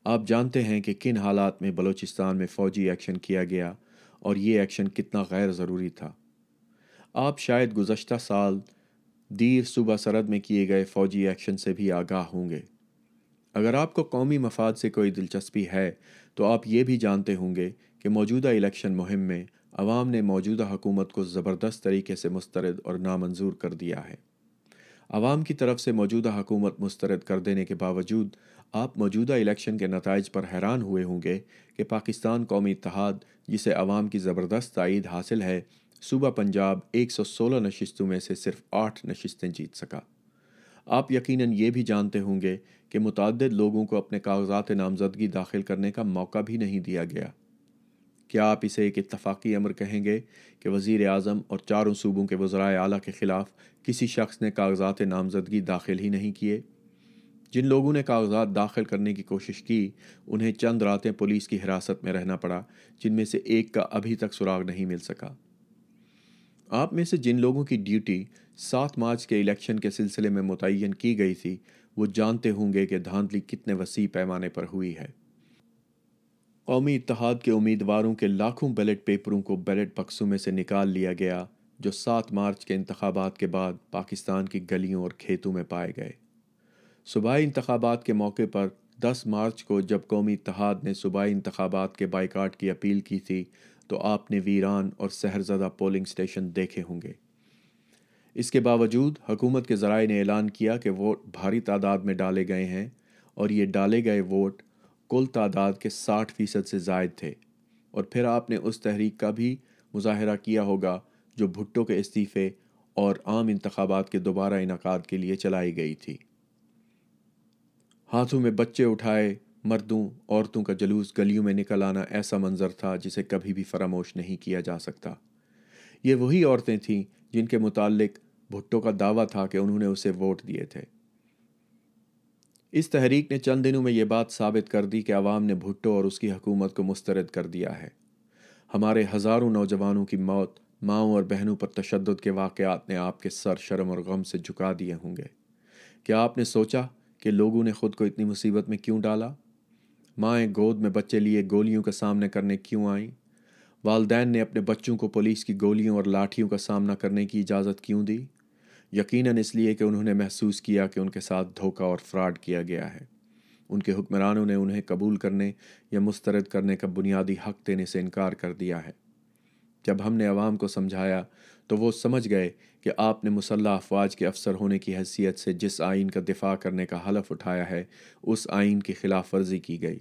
آپ جانتے ہیں کہ کن حالات میں بلوچستان میں فوجی ایکشن کیا گیا اور یہ ایکشن کتنا غیر ضروری تھا۔ آپ شاید گزشتہ سال دیر صوبہ سرد میں کیے گئے فوجی ایکشن سے بھی آگاہ ہوں گے۔ اگر آپ کو قومی مفاد سے کوئی دلچسپی ہے، تو آپ یہ بھی جانتے ہوں گے کہ موجودہ الیکشن مہم میں عوام نے موجودہ حکومت کو زبردست طریقے سے مسترد اور نامنظور کر دیا ہے۔ عوام کی طرف سے موجودہ حکومت مسترد کر دینے کے باوجود آپ موجودہ الیکشن کے نتائج پر حیران ہوئے ہوں گے کہ پاکستان قومی اتحاد، جسے عوام کی زبردست تائید حاصل ہے صوبہ پنجاب ایک سو سولہ نشستوں میں سے صرف آٹھ نشستیں جیت سکا۔ آپ یقیناً یہ بھی جانتے ہوں گے کہ متعدد لوگوں کو اپنے کاغذات نامزدگی داخل کرنے کا موقع بھی نہیں دیا گیا۔ کیا آپ اسے ایک اتفاقی امر کہیں گے کہ وزیر اعظم اور چاروں صوبوں کے وزرائے اعلیٰ کے خلاف کسی شخص نے کاغذات نامزدگی داخل ہی نہیں کیے؟ جن لوگوں نے کاغذات داخل کرنے کی کوشش کی، انہیں چند راتیں پولیس کی حراست میں رہنا پڑا، جن میں سے ایک کا ابھی تک سراغ نہیں مل سکا۔ آپ میں سے جن لوگوں کی ڈیوٹی سات مارچ کے الیکشن کے سلسلے میں متعین کی گئی تھی، وہ جانتے ہوں گے کہ دھاندلی کتنے وسیع پیمانے پر ہوئی ہے۔ قومی اتحاد کے امیدواروں کے لاکھوں بیلٹ پیپروں کو بیلٹ بکسوں میں سے نکال لیا گیا، جو سات مارچ کے انتخابات کے بعد پاکستان کی گلیوں اور کھیتوں میں پائے گئے۔ صوبائی انتخابات کے موقع پر دس مارچ کو جب قومی اتحاد نے صوبائی انتخابات کے بائیکاٹ کی اپیل کی تھی تو آپ نے ویران اور سہر زدہ پولنگ سٹیشن دیکھے ہوں گے۔ اس کے باوجود حکومت کے ذرائع نے اعلان کیا کہ ووٹ بھاری تعداد میں ڈالے گئے ہیں اور یہ ڈالے گئے ووٹ کل تعداد کے ساٹھ فیصد سے زائد تھے۔ اور پھر آپ نے اس تحریک کا بھی مظاہرہ کیا ہوگا جو بھٹو کے استعفے اور عام انتخابات کے دوبارہ انعقاد کے لیے چلائی گئی تھی۔ ہاتھوں میں بچے اٹھائے مردوں، عورتوں کا جلوس گلیوں میں نکل آنا ایسا منظر تھا جسے کبھی بھی فراموش نہیں کیا جا سکتا۔ یہ وہی عورتیں تھیں جن کے متعلق بھٹو کا دعویٰ تھا کہ انہوں نے اسے ووٹ دیے تھے۔ اس تحریک نے چند دنوں میں یہ بات ثابت کر دی کہ عوام نے بھٹو اور اس کی حکومت کو مسترد کر دیا ہے۔ ہمارے ہزاروں نوجوانوں کی موت ماؤں اور بہنوں پر تشدد کے واقعات نے آپ کے سر شرم اور غم سے جھکا دیے ہوں گے۔ کیا آپ نے سوچا کہ لوگوں نے خود کو اتنی مصیبت میں کیوں ڈالا؟ مائیں گود میں بچے لیے گولیوں کا سامنا کرنے کیوں آئیں؟ والدین نے اپنے بچوں کو پولیس کی گولیوں اور لاٹھیوں کا سامنا کرنے کی اجازت کیوں دی؟ یقیناً اس لیے کہ انہوں نے محسوس کیا کہ ان کے ساتھ دھوکہ اور فراڈ کیا گیا ہے۔ ان کے حکمرانوں نے انہیں قبول کرنے یا مسترد کرنے کا بنیادی حق دینے سے انکار کر دیا ہے۔ جب ہم نے عوام کو سمجھایا تو وہ سمجھ گئے کہ آپ نے مسلح افواج کے افسر ہونے کی حیثیت سے جس آئین کا دفاع کرنے کا حلف اٹھایا ہے، اس آئین کی خلاف ورزی کی گئی۔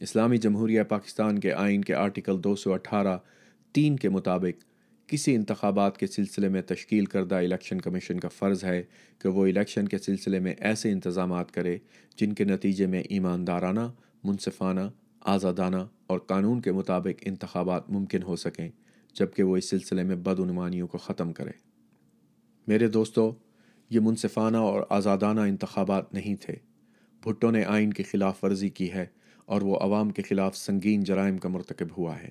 اسلامی جمہوریہ پاکستان کے آئین کے آرٹیکل دو سو اٹھارہ تین کے مطابق کسی انتخابات کے سلسلے میں تشکیل کردہ الیکشن کمیشن کا فرض ہے کہ وہ الیکشن کے سلسلے میں ایسے انتظامات کرے جن کے نتیجے میں ایماندارانہ، منصفانہ، آزادانہ اور قانون کے مطابق انتخابات ممکن ہو سکیں، جبکہ وہ اس سلسلے میں بدعنوانیوں کو ختم کرے۔ میرے دوستو، یہ منصفانہ اور آزادانہ انتخابات نہیں تھے۔ بھٹو نے آئین کی خلاف ورزی کی ہے اور وہ عوام کے خلاف سنگین جرائم کا مرتکب ہوا ہے۔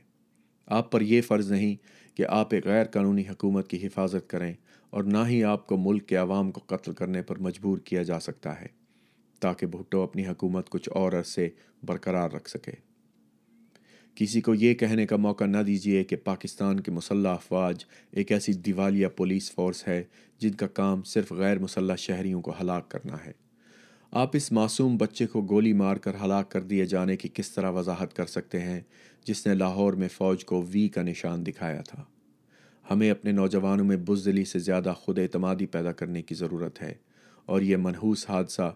آپ پر یہ فرض نہیں کہ آپ ایک غیر قانونی حکومت کی حفاظت کریں اور نہ ہی آپ کو ملک کے عوام کو قتل کرنے پر مجبور کیا جا سکتا ہے تاکہ بھٹو اپنی حکومت کچھ اور عرصے برقرار رکھ سکے۔ کسی کو یہ کہنے کا موقع نہ دیجیے کہ پاکستان کے مسلح افواج ایک ایسی دیوالیہ پولیس فورس ہے جن کا کام صرف غیر مسلح شہریوں کو ہلاک کرنا ہے۔ آپ اس معصوم بچے کو گولی مار کر ہلاک کر دیے جانے کی کس طرح وضاحت کر سکتے ہیں جس نے لاہور میں فوج کو وی کا نشان دکھایا تھا؟ ہمیں اپنے نوجوانوں میں بزدلی سے زیادہ خود اعتمادی پیدا کرنے کی ضرورت ہے اور یہ منحوس حادثہ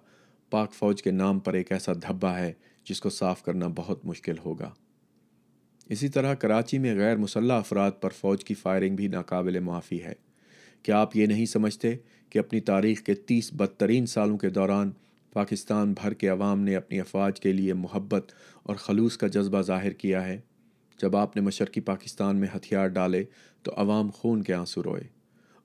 پاک فوج کے نام پر ایک ایسا دھبا ہے جس کو صاف کرنا بہت مشکل ہوگا۔ اسی طرح کراچی میں غیر مسلح افراد پر فوج کی فائرنگ بھی ناقابل معافی ہے۔ کیا آپ یہ نہیں سمجھتے کہ اپنی تاریخ کے تیس بدترین سالوں کے دوران پاکستان بھر کے عوام نے اپنی افواج کے لیے محبت اور خلوص کا جذبہ ظاہر کیا ہے؟ جب آپ نے مشرقی پاکستان میں ہتھیار ڈالے تو عوام خون کے آنسو روئے۔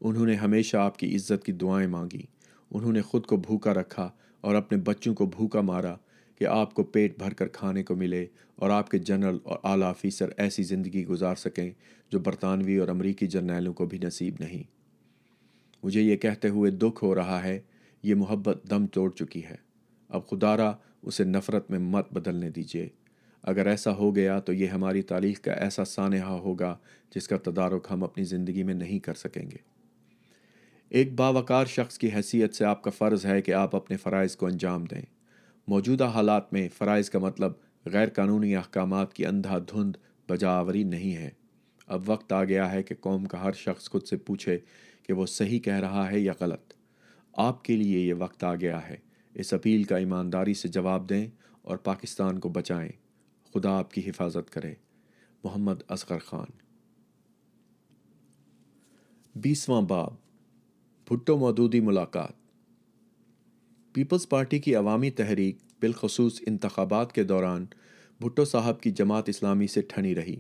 انہوں نے ہمیشہ آپ کی عزت کی دعائیں مانگی۔ انہوں نے خود کو بھوکا رکھا اور اپنے بچوں کو بھوکا مارا۔ کہ آپ کو پیٹ بھر کر کھانے کو ملے اور آپ کے جنرل اور اعلیٰ آفیسر ایسی زندگی گزار سکیں جو برطانوی اور امریکی جرنیلوں کو بھی نصیب نہیں۔ مجھے یہ کہتے ہوئے دکھ ہو رہا ہے، یہ محبت دم توڑ چکی ہے۔ اب خدا را اسے نفرت میں مت بدلنے دیجیے اگر ایسا ہو گیا تو یہ ہماری تاریخ کا ایسا سانحہ ہوگا جس کا تدارک ہم اپنی زندگی میں نہیں کر سکیں گے۔ ایک باوقار شخص کی حیثیت سے آپ کا فرض ہے کہ آپ اپنے فرائض کو انجام دیں۔ موجودہ حالات میں فرائض کا مطلب غیر قانونی احکامات کی اندھا دھند بجاوری نہیں ہے۔ اب وقت آ گیا ہے کہ قوم کا ہر شخص خود سے پوچھے کہ وہ صحیح کہہ رہا ہے یا غلط۔ آپ کے لیے یہ وقت آ گیا ہے۔ اس اپیل کا ایمانداری سے جواب دیں اور پاکستان کو بچائیں۔ خدا آپ کی حفاظت کرے۔ محمد اصغر خان۔ بیسواں باب۔ بھٹو مودودی ملاقات۔ پیپلز پارٹی کی عوامی تحریک بالخصوص انتخابات کے دوران بھٹو صاحب کی جماعت اسلامی سے ٹھنی رہی۔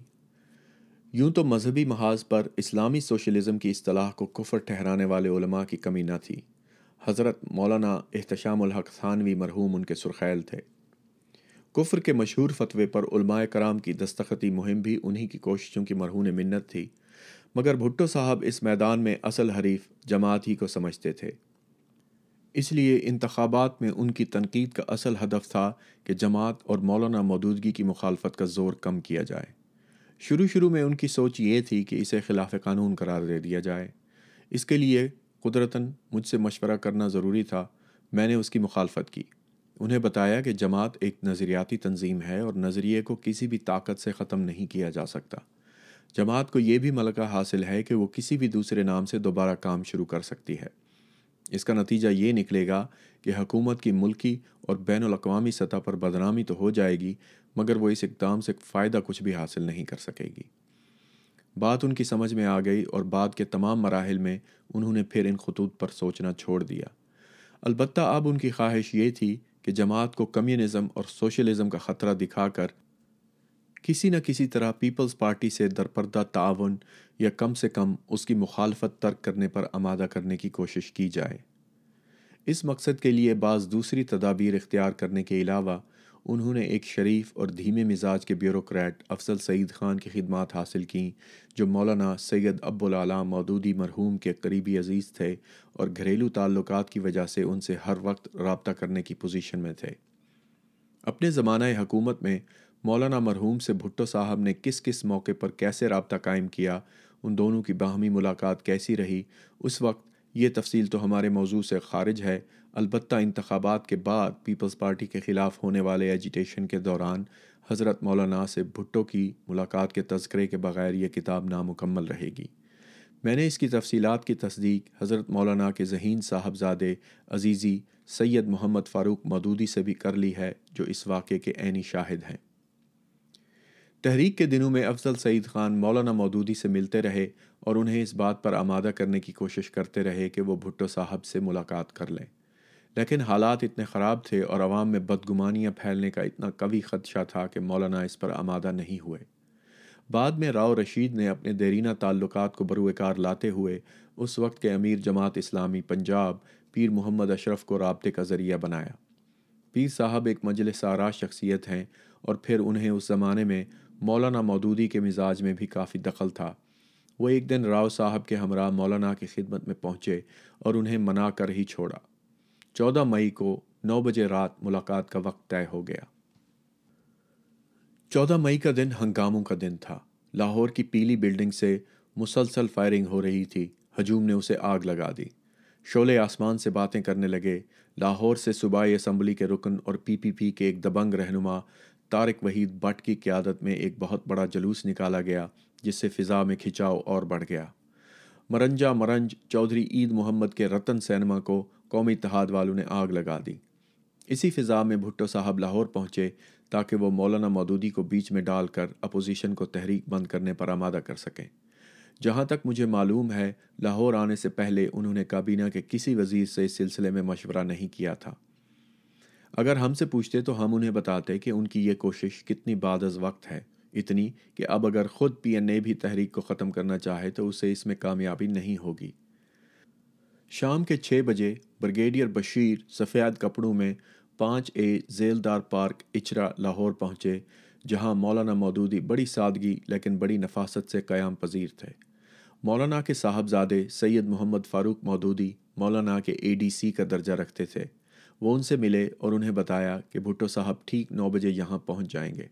یوں تو مذہبی محاذ پر اسلامی سوشلزم کی اصطلاح کو کفر ٹھہرانے والے علماء کی کمی نہ تھی۔ حضرت مولانا احتشام الحق ثانوی مرحوم ان کے سرخیل تھے۔ کفر کے مشہور فتوے پر علماء کرام کی دستخطی مہم بھی انہی کی کوششوں کی مرہون منت تھی، مگر بھٹو صاحب اس میدان میں اصل حریف جماعت ہی کو سمجھتے تھے۔ اس لیے انتخابات میں ان کی تنقید کا اصل ہدف تھا کہ جماعت اور مولانا مودودگی کی مخالفت کا زور کم کیا جائے۔ شروع شروع میں ان کی سوچ یہ تھی کہ اسے خلاف قانون قرار دے دیا جائے۔ اس کے لیے قدرتاً مجھ سے مشورہ کرنا ضروری تھا۔ میں نے اس کی مخالفت کی۔ انہیں بتایا کہ جماعت ایک نظریاتی تنظیم ہے اور نظریے کو کسی بھی طاقت سے ختم نہیں کیا جا سکتا۔ جماعت کو یہ بھی ملکہ حاصل ہے کہ وہ کسی بھی دوسرے نام سے دوبارہ کام شروع کر سکتی ہے۔ اس کا نتیجہ یہ نکلے گا کہ حکومت کی ملکی اور بین الاقوامی سطح پر بدنامی تو ہو جائے گی، مگر وہ اس اقدام سے فائدہ کچھ بھی حاصل نہیں کر سکے گی۔ بات ان کی سمجھ میں آ گئی اور بعد کے تمام مراحل میں انہوں نے پھر ان خطوط پر سوچنا چھوڑ دیا۔ البتہ اب ان کی خواہش یہ تھی کہ جماعت کو کمیونزم اور سوشلزم کا خطرہ دکھا کر کسی نہ کسی طرح پیپلز پارٹی سے درپردہ تعاون یا کم سے کم اس کی مخالفت ترک کرنے پر آمادہ کرنے کی کوشش کی جائے۔ اس مقصد کے لیے بعض دوسری تدابیر اختیار کرنے کے علاوہ، انہوں نے ایک شریف اور دھیمے مزاج کے بیوروکریٹ افضل سعید خان کی خدمات حاصل کیں، جو مولانا سید ابو العلام مودودی مرحوم کے قریبی عزیز تھے اور گھریلو تعلقات کی وجہ سے ان سے ہر وقت رابطہ کرنے کی پوزیشن میں تھے۔ اپنے زمانہ حکومت میں مولانا مرحوم سے بھٹو صاحب نے کس کس موقع پر کیسے رابطہ قائم کیا، ان دونوں کی باہمی ملاقات کیسی رہی، اس وقت یہ تفصیل تو ہمارے موضوع سے خارج ہے۔ البتہ انتخابات کے بعد پیپلز پارٹی کے خلاف ہونے والے ایجیٹیشن کے دوران حضرت مولانا سے بھٹو کی ملاقات کے تذکرے کے بغیر یہ کتاب نامکمل رہے گی۔ میں نے اس کی تفصیلات کی تصدیق حضرت مولانا کے ذہین صاحبزادے عزیزی سید محمد فاروق مدودی سے بھی کر لی ہے، جو اس واقعے کے عینی شاہد ہیں۔ تحریک کے دنوں میں افضل سعید خان مولانا مودودی سے ملتے رہے اور انہیں اس بات پر آمادہ کرنے کی کوشش کرتے رہے کہ وہ بھٹو صاحب سے ملاقات کر لیں۔ لیکن حالات اتنے خراب تھے اور عوام میں بدگمانیاں پھیلنے کا اتنا قوی خدشہ تھا کہ مولانا اس پر آمادہ نہیں ہوئے۔ بعد میں راؤ رشید نے اپنے دیرینہ تعلقات کو بروئے کار لاتے ہوئے اس وقت کے امیر جماعت اسلامی پنجاب پیر محمد اشرف کو رابطے کا ذریعہ بنایا۔ پیر صاحب ایک مجلس آرا شخصیت ہیں اور پھر انہیں اس زمانے میں مولانا مودودی کے مزاج میں بھی کافی دخل تھا۔ وہ ایک دن راؤ صاحب کے ہمراہ مولانا کی خدمت میں پہنچے اور انہیں منا کر ہی چھوڑا۔ چودہ مئی کو نو بجے رات ملاقات کا وقت طے ہو گیا۔ چودہ مئی کا دن ہنگاموں کا دن تھا۔ لاہور کی پیلی بلڈنگ سے مسلسل فائرنگ ہو رہی تھی۔ ہجوم نے اسے آگ لگا دی۔ شولے آسمان سے باتیں کرنے لگے۔ لاہور سے صوبائی اسمبلی کے رکن اور پی پی پی کے ایک دبنگ رہنما طارق وحید بٹ کی قیادت میں ایک بہت بڑا جلوس نکالا گیا، جس سے فضا میں کھچاؤ اور بڑھ گیا۔ مرنجا مرنج چودھری عید محمد کے رتن سینما کو قومی اتحاد والوں نے آگ لگا دی۔ اسی فضا میں بھٹو صاحب لاہور پہنچے تاکہ وہ مولانا مودودی کو بیچ میں ڈال کر اپوزیشن کو تحریک بند کرنے پر آمادہ کر سکیں۔ جہاں تک مجھے معلوم ہے، لاہور آنے سے پہلے انہوں نے کابینہ کے کسی وزیر سے اس سلسلے میں مشورہ نہیں کیا تھا۔ اگر ہم سے پوچھتے تو ہم انہیں بتاتے کہ ان کی یہ کوشش کتنی بعد از وقت ہے۔ اتنی کہ اب اگر خود پی این اے بھی تحریک کو ختم کرنا چاہے تو اسے اس میں کامیابی نہیں ہوگی۔ شام کے چھ بجے برگیڈیئر بشیر سفید کپڑوں میں پانچ اے ذیلدار پارک اچرا، لاہور پہنچے، جہاں مولانا مودودی بڑی سادگی لیکن بڑی نفاست سے قیام پذیر تھے۔ مولانا کے صاحبزادے سید محمد فاروق مودودی مولانا کے اے ڈی سی کا درجہ رکھتے تھے۔ وہ ان سے ملے اور انہیں بتایا کہ بھٹو صاحب ٹھیک نو بجے یہاں پہنچ جائیں گے۔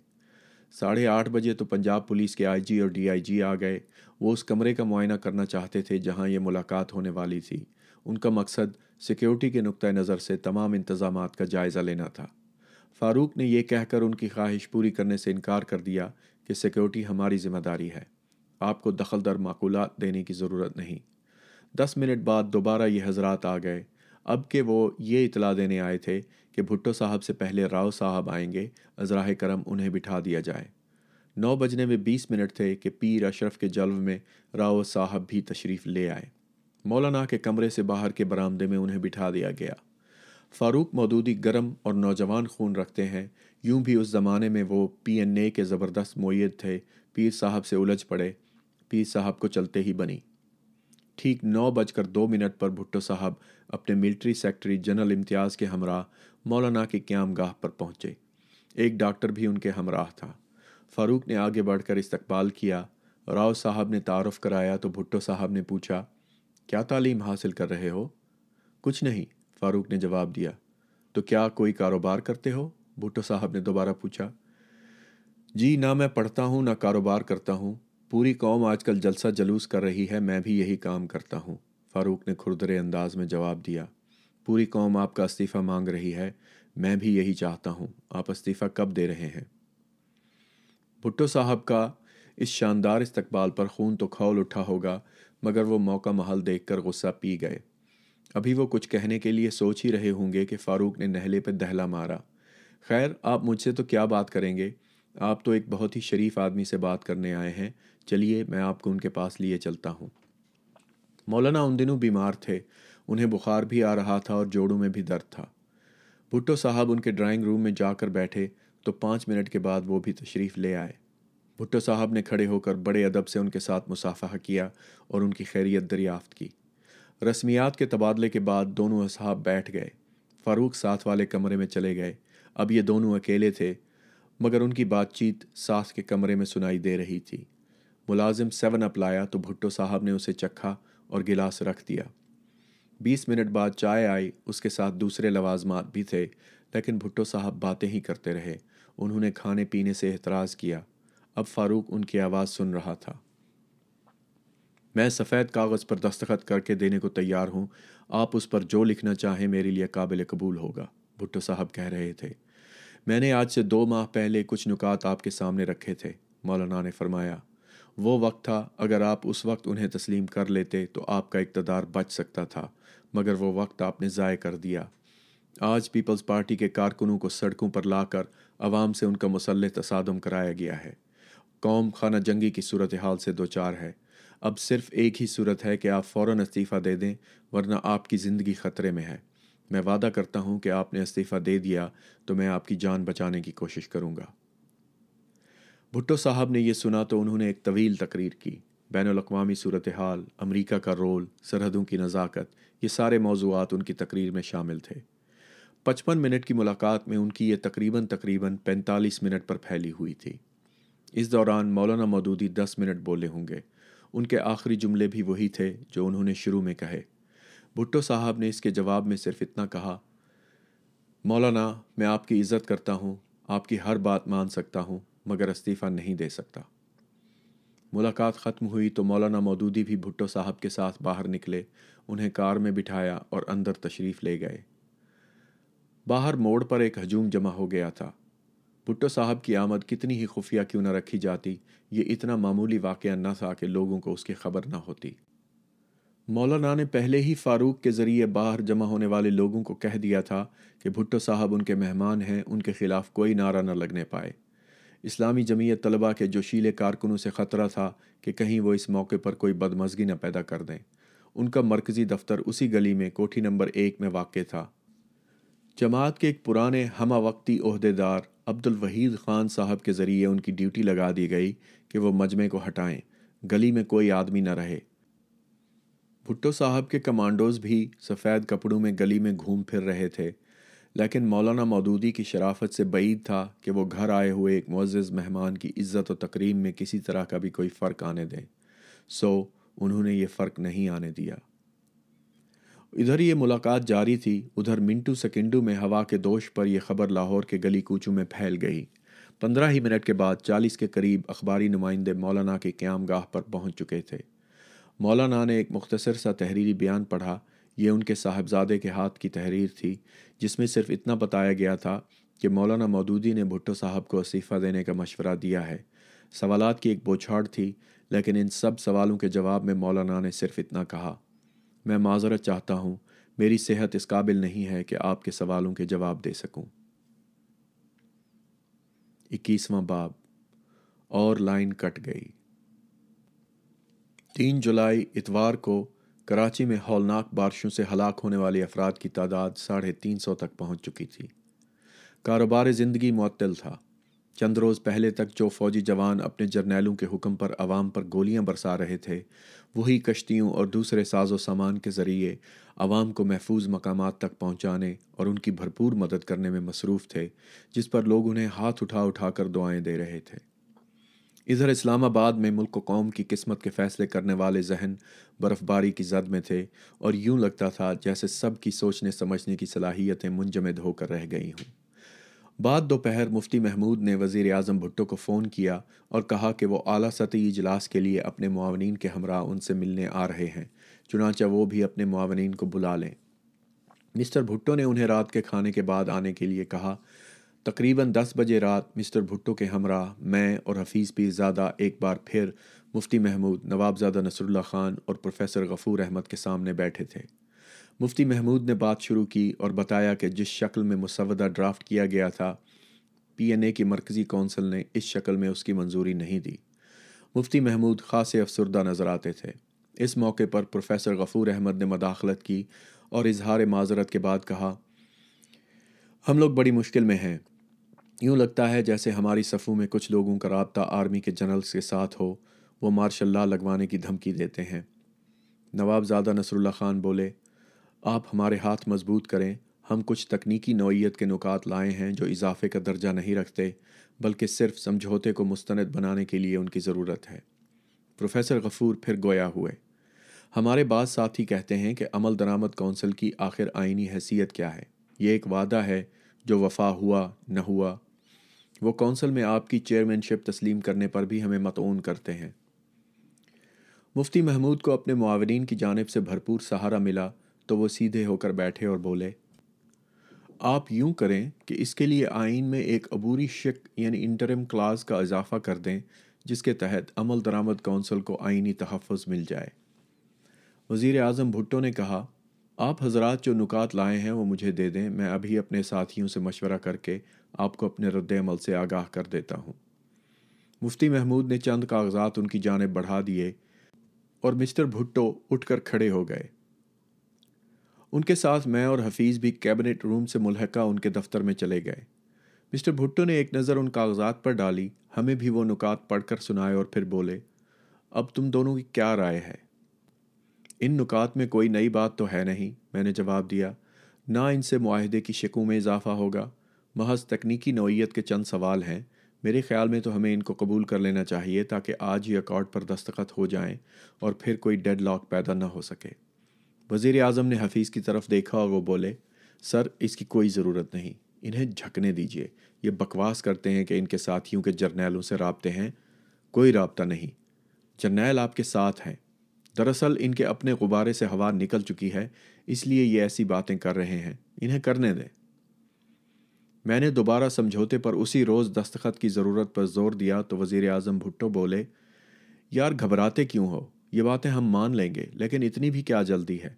ساڑھے آٹھ بجے تو پنجاب پولیس کے آئی جی اور ڈی آئی جی آ گئے۔ وہ اس کمرے کا معائنہ کرنا چاہتے تھے جہاں یہ ملاقات ہونے والی تھی۔ ان کا مقصد سیکیورٹی کے نقطۂ نظر سے تمام انتظامات کا جائزہ لینا تھا۔ فاروق نے یہ کہہ کر ان کی خواہش پوری کرنے سے انکار کر دیا کہ سیکیورٹی ہماری ذمہ داری ہے۔ آپ کو دخل در معقولات دینے کی ضرورت نہیں۔ دس منٹ بعد دوبارہ یہ حضرات آ گئے۔ اب کہ وہ یہ اطلاع دینے آئے تھے کہ بھٹو صاحب سے پہلے راؤ صاحب آئیں گے ازراہ کرم انہیں بٹھا دیا جائے۔ نو بجنے میں بیس منٹ تھے کہ پیر اشرف کے جلو میں راؤ صاحب بھی تشریف لے آئے۔ مولانا کے کمرے سے باہر کے برآمدے میں انہیں بٹھا دیا گیا۔ فاروق مودودی گرم اور نوجوان خون رکھتے ہیں، یوں بھی اس زمانے میں وہ پی این اے کے زبردست معیت تھے۔ پیر صاحب سے الجھ پڑے۔ پیر صاحب کو چلتے ہی بنی۔ ٹھیک نو بج کر دو منٹ پر بھٹو صاحب اپنے ملٹری سیکٹری جنرل امتیاز کے ہمراہ مولانا کے قیام گاہ پر پہنچے۔ ایک ڈاکٹر بھی ان کے ہمراہ تھا۔ فاروق نے آگے بڑھ کر استقبال کیا۔ راؤ صاحب نے تعارف کرایا تو بھٹو صاحب نے پوچھا، کیا تعلیم حاصل کر رہے ہو؟ کچھ نہیں۔ فاروق نے جواب دیا۔ تو کیا کوئی کاروبار کرتے ہو؟ بھٹو صاحب نے دوبارہ پوچھا۔ جی نہ میں پڑھتا ہوں، نہ کاروبار کرتا ہوں۔ پوری قوم آج کل جلسہ جلوس کر رہی ہے، میں بھی یہی کام کرتا ہوں۔ فاروق نے کھردرے انداز میں جواب دیا، پوری قوم آپ کا استعفیٰ مانگ رہی ہے، میں بھی یہی چاہتا ہوں، آپ استعفیٰ کب دے رہے ہیں؟ بھٹو صاحب کا اس شاندار استقبال پر خون تو کھول اٹھا ہوگا، مگر وہ موقع محل دیکھ کر غصہ پی گئے۔ ابھی وہ کچھ کہنے کے لیے سوچ ہی رہے ہوں گے کہ فاروق نے نہلے پہ دہلا مارا۔ خیر، آپ مجھ سے تو کیا بات کریں گے؟ آپ تو ایک بہت ہی شریف آدمی سے بات کرنے آئے ہیں، چلیے میں آپ کو ان کے پاس لیے چلتا ہوں۔ مولانا ان دنوں بیمار تھے، انہیں بخار بھی آ رہا تھا اور جوڑوں میں بھی درد تھا۔ بھٹو صاحب ان کے ڈرائنگ روم میں جا کر بیٹھے تو پانچ منٹ کے بعد وہ بھی تشریف لے آئے۔ بھٹو صاحب نے کھڑے ہو کر بڑے ادب سے ان کے ساتھ مسافہ کیا اور ان کی خیریت دریافت کی۔ رسمیات کے تبادلے کے بعد دونوں اصحاب بیٹھ گئے۔ فاروق ساتھ والے کمرے میں چلے گئے۔ اب یہ دونوں اکیلے تھے، مگر ان کی بات چیت ساتھ کے کمرے میں سنائی دے رہی تھی۔ ملازم سیون اپ لایا تو بھٹو صاحب نے اسے چکھا اور گلاس رکھ دیا۔ بیس منٹ بعد چائے آئی، اس کے ساتھ دوسرے لوازمات بھی تھے، لیکن بھٹو صاحب باتیں ہی کرتے رہے۔ انہوں نے کھانے پینے سے احتراز کیا۔ اب فاروق ان کی آواز سن رہا تھا۔ میں سفید کاغذ پر دستخط کر کے دینے کو تیار ہوں۔ آپ اس پر جو لکھنا چاہیں میرے لیے قابل قبول ہوگا، بھٹو صاحب کہہ رہے تھے۔ میں نے آج سے دو ماہ پہلے کچھ نکات آپ کے سامنے رکھے تھے، مولانا نے فرمایا۔ وہ وقت تھا، اگر آپ اس وقت انہیں تسلیم کر لیتے تو آپ کا اقتدار بچ سکتا تھا، مگر وہ وقت آپ نے ضائع کر دیا۔ آج پیپلز پارٹی کے کارکنوں کو سڑکوں پر لا کر عوام سے ان کا مسلح تصادم کرایا گیا ہے۔ قوم خانہ جنگی کی صورتحال سے دو چار ہے۔ اب صرف ایک ہی صورت ہے کہ آپ فوراً استعفیٰ دے دیں، ورنہ آپ کی زندگی خطرے میں ہے۔ میں وعدہ کرتا ہوں کہ آپ نے استعفیٰ دے دیا تو میں آپ کی جان بچانے کی کوشش کروں گا۔ بھٹو صاحب نے یہ سنا تو انہوں نے ایک طویل تقریر کی۔ بین الاقوامی صورتحال، امریکہ کا رول، سرحدوں کی نزاکت، یہ سارے موضوعات ان کی تقریر میں شامل تھے۔ پچپن منٹ کی ملاقات میں ان کی یہ تقریباً تقریباً پینتالیس منٹ پر پھیلی ہوئی تھی۔ اس دوران مولانا مودودی دس منٹ بولے ہوں گے۔ ان کے آخری جملے بھی وہی تھے جو انہوں نے شروع میں کہے۔ بھٹو صاحب نے اس کے جواب میں صرف اتنا کہا، مولانا، میں آپ کی عزت کرتا ہوں، آپ کی ہر بات مان سکتا ہوں۔ مگر استعفیٰ نہیں دے سکتا۔ ملاقات ختم ہوئی تو مولانا مودودی بھی بھٹو صاحب کے ساتھ باہر نکلے، انہیں کار میں بٹھایا اور اندر تشریف لے گئے۔ باہر موڑ پر ایک ہجوم جمع ہو گیا تھا۔ بھٹو صاحب کی آمد کتنی ہی خفیہ کیوں نہ رکھی جاتی، یہ اتنا معمولی واقعہ نہ تھا کہ لوگوں کو اس کی خبر نہ ہوتی۔ مولانا نے پہلے ہی فاروق کے ذریعے باہر جمع ہونے والے لوگوں کو کہہ دیا تھا کہ بھٹو صاحب ان کے مہمان ہیں، ان کے خلاف کوئی نعرہ نہ لگنے پائے۔ اسلامی جمعیت طلبہ کے جوشیلے کارکنوں سے خطرہ تھا کہ کہیں وہ اس موقع پر کوئی بدمزگی نہ پیدا کر دیں۔ ان کا مرکزی دفتر اسی گلی میں کوٹھی نمبر ایک میں واقع تھا۔ جماعت کے ایک پرانے ہمہ وقتی عہدے دار عبد الوحید خان صاحب کے ذریعے ان کی ڈیوٹی لگا دی گئی کہ وہ مجمع کو ہٹائیں۔ گلی میں کوئی آدمی نہ رہے۔ بھٹو صاحب کے کمانڈوز بھی سفید کپڑوں میں گلی میں گھوم پھر رہے تھے۔ لیکن مولانا مودودی کی شرافت سے بعید تھا کہ وہ گھر آئے ہوئے ایک معزز مہمان کی عزت و تقریم میں کسی طرح کا بھی کوئی فرق آنے دیں۔ سو انہوں نے یہ فرق نہیں آنے دیا۔ ادھر یہ ملاقات جاری تھی، ادھر منٹو سکنڈو میں ہوا کے دوش پر یہ خبر لاہور کے گلی کوچوں میں پھیل گئی۔ پندرہ ہی منٹ کے بعد چالیس کے قریب اخباری نمائندے مولانا کے قیام گاہ پر پہنچ چکے تھے۔ مولانا نے ایک مختصر سا تحریری بیان پڑھا۔ یہ ان کے صاحبزادے کے ہاتھ کی تحریر تھی۔ جس میں صرف اتنا بتایا گیا تھا کہ مولانا مودودی نے بھٹو صاحب کو استعفیٰ دینے کا مشورہ دیا ہے۔ سوالات کی ایک بوچھاڑ تھی، لیکن ان سب سوالوں کے جواب میں مولانا نے صرف اتنا کہا۔ میں معذرت چاہتا ہوں، میری صحت اس قابل نہیں ہے کہ آپ کے سوالوں کے جواب دے سکوں۔ اکیسواں باب، اور لائن کٹ گئی۔ تین جولائی اتوار کو کراچی میں ہولناک بارشوں سے ہلاک ہونے والے افراد کی تعداد ساڑھے تین سو تک پہنچ چکی تھی۔ کاروبار زندگی معطل تھا۔ چند روز پہلے تک جو فوجی جوان اپنے جرنیلوں کے حکم پر عوام پر گولیاں برسا رہے تھے، وہی کشتیوں اور دوسرے ساز و سامان کے ذریعے عوام کو محفوظ مقامات تک پہنچانے اور ان کی بھرپور مدد کرنے میں مصروف تھے، جس پر لوگ انہیں ہاتھ اٹھا اٹھا کر دعائیں دے رہے تھے۔ ادھر اسلام آباد میں ملک و قوم کی قسمت کے فیصلے کرنے والے ذہن برف باری کی زد میں تھے اور یوں لگتا تھا جیسے سب کی سوچنے سمجھنے کی صلاحیتیں منجمد ہو کر رہ گئی ہوں۔ بعد دوپہر مفتی محمود نے وزیر اعظم بھٹو کو فون کیا اور کہا کہ وہ اعلیٰ سطحی اجلاس کے لیے اپنے معاونین کے ہمراہ ان سے ملنے آ رہے ہیں، چنانچہ وہ بھی اپنے معاونین کو بلا لیں۔ مسٹر بھٹو نے انہیں رات کے کھانے کے بعد آنے کے لیے کہا تقریباً دس بجے رات مسٹر بھٹو کے ہمراہ، میں اور حفیظ پیر زادہ ایک بار پھر مفتی محمود نواب زادہ نصر اللہ خان اور پروفیسر غفور احمد کے سامنے بیٹھے تھے۔ مفتی محمود نے بات شروع کی اور بتایا کہ جس شکل میں مسودہ ڈرافٹ کیا گیا تھا، پی این اے کی مرکزی کونسل نے اس شکل میں اس کی منظوری نہیں دی۔ مفتی محمود خاصے افسردہ نظر آتے تھے۔ اس موقع پر پروفیسر غفور احمد نے مداخلت کی اور اظہار معذرت کے بعد کہا، ہم لوگ بڑی مشکل میں ہیں۔ یوں لگتا ہے جیسے ہماری صفوں میں کچھ لوگوں کا رابطہ آرمی کے جنرلز کے ساتھ ہو، وہ مارشاء اللہ لگوانے کی دھمکی دیتے ہیں۔ نواب زادہ نصر اللہ خان بولے، آپ ہمارے ہاتھ مضبوط کریں، ہم کچھ تکنیکی نوعیت کے نکات لائے ہیں جو اضافے کا درجہ نہیں رکھتے، بلکہ صرف سمجھوتے کو مستند بنانے کے لیے ان کی ضرورت ہے۔ پروفیسر غفور پھر گویا ہوئے۔ ہمارے بعض ساتھی کہتے ہیں کہ عمل درآمد کونسل کی آخر آئینی حیثیت کیا ہے۔ یہ ایک وعدہ ہے جو وفا ہوا، نہ ہوا۔ وہ کونسل میں آپ کی چیئرمین شپ تسلیم کرنے پر بھی ہمیں متعون کرتے ہیں۔ مفتی محمود کو اپنے معاونین کی جانب سے بھرپور سہارا ملا تو وہ سیدھے ہو کر بیٹھے اور بولے، آپ یوں کریں کہ اس کے لیے آئین میں ایک عبوری شک یعنی انٹرم کلاس کا اضافہ کر دیں، جس کے تحت عمل درآمد کونسل کو آئینی تحفظ مل جائے۔ وزیر اعظم بھٹو نے کہا، آپ حضرات جو نکات لائے ہیں وہ مجھے دے دیں، میں ابھی اپنے ساتھیوں سے مشورہ کر کے آپ کو اپنے رد عمل سے آگاہ کر دیتا ہوں۔ مفتی محمود نے چند کاغذات ان کی جانب بڑھا دیے اور مسٹر بھٹو اٹھ کر کھڑے ہو گئے۔ ان کے ساتھ میں اور حفیظ بھی کیبنٹ روم سے ملحقہ ان کے دفتر میں چلے گئے۔ مسٹر بھٹو نے ایک نظر ان کاغذات پر ڈالی، ہمیں بھی وہ نکات پڑھ کر سنائے اور پھر بولے، اب تم دونوں کی کیا رائے ہے؟ ان نکات میں کوئی نئی بات تو ہے نہیں، میں نے جواب دیا، نہ ان سے معاہدے کی شکوں میں اضافہ ہوگا۔ محض تکنیکی نوعیت کے چند سوال ہیں۔ میرے خیال میں تو ہمیں ان کو قبول کر لینا چاہیے تاکہ آج ہی اکارڈ پر دستخط ہو جائیں اور پھر کوئی ڈیڈ لاک پیدا نہ ہو سکے۔ وزیر اعظم نے حفیظ کی طرف دیکھا اور وہ بولے، سر، اس کی کوئی ضرورت نہیں، انہیں جھکنے دیجیے یہ بکواس کرتے ہیں کہ ان کے ساتھیوں کے جرنیلوں سے رابطے ہیں۔ کوئی رابطہ نہیں۔ جرنیل آپ کے ساتھ ہیں۔ دراصل ان کے اپنے غبارے سے ہوا نکل چکی ہے، اس لیے یہ ایسی باتیں کر رہے ہیں۔ انہیں کرنے دیں۔ میں نے دوبارہ سمجھوتے پر اسی روز دستخط کی ضرورت پر زور دیا تو وزیر اعظم بھٹو بولے، یار گھبراتے کیوں ہو؟ یہ باتیں ہم مان لیں گے، لیکن اتنی بھی کیا جلدی ہے؟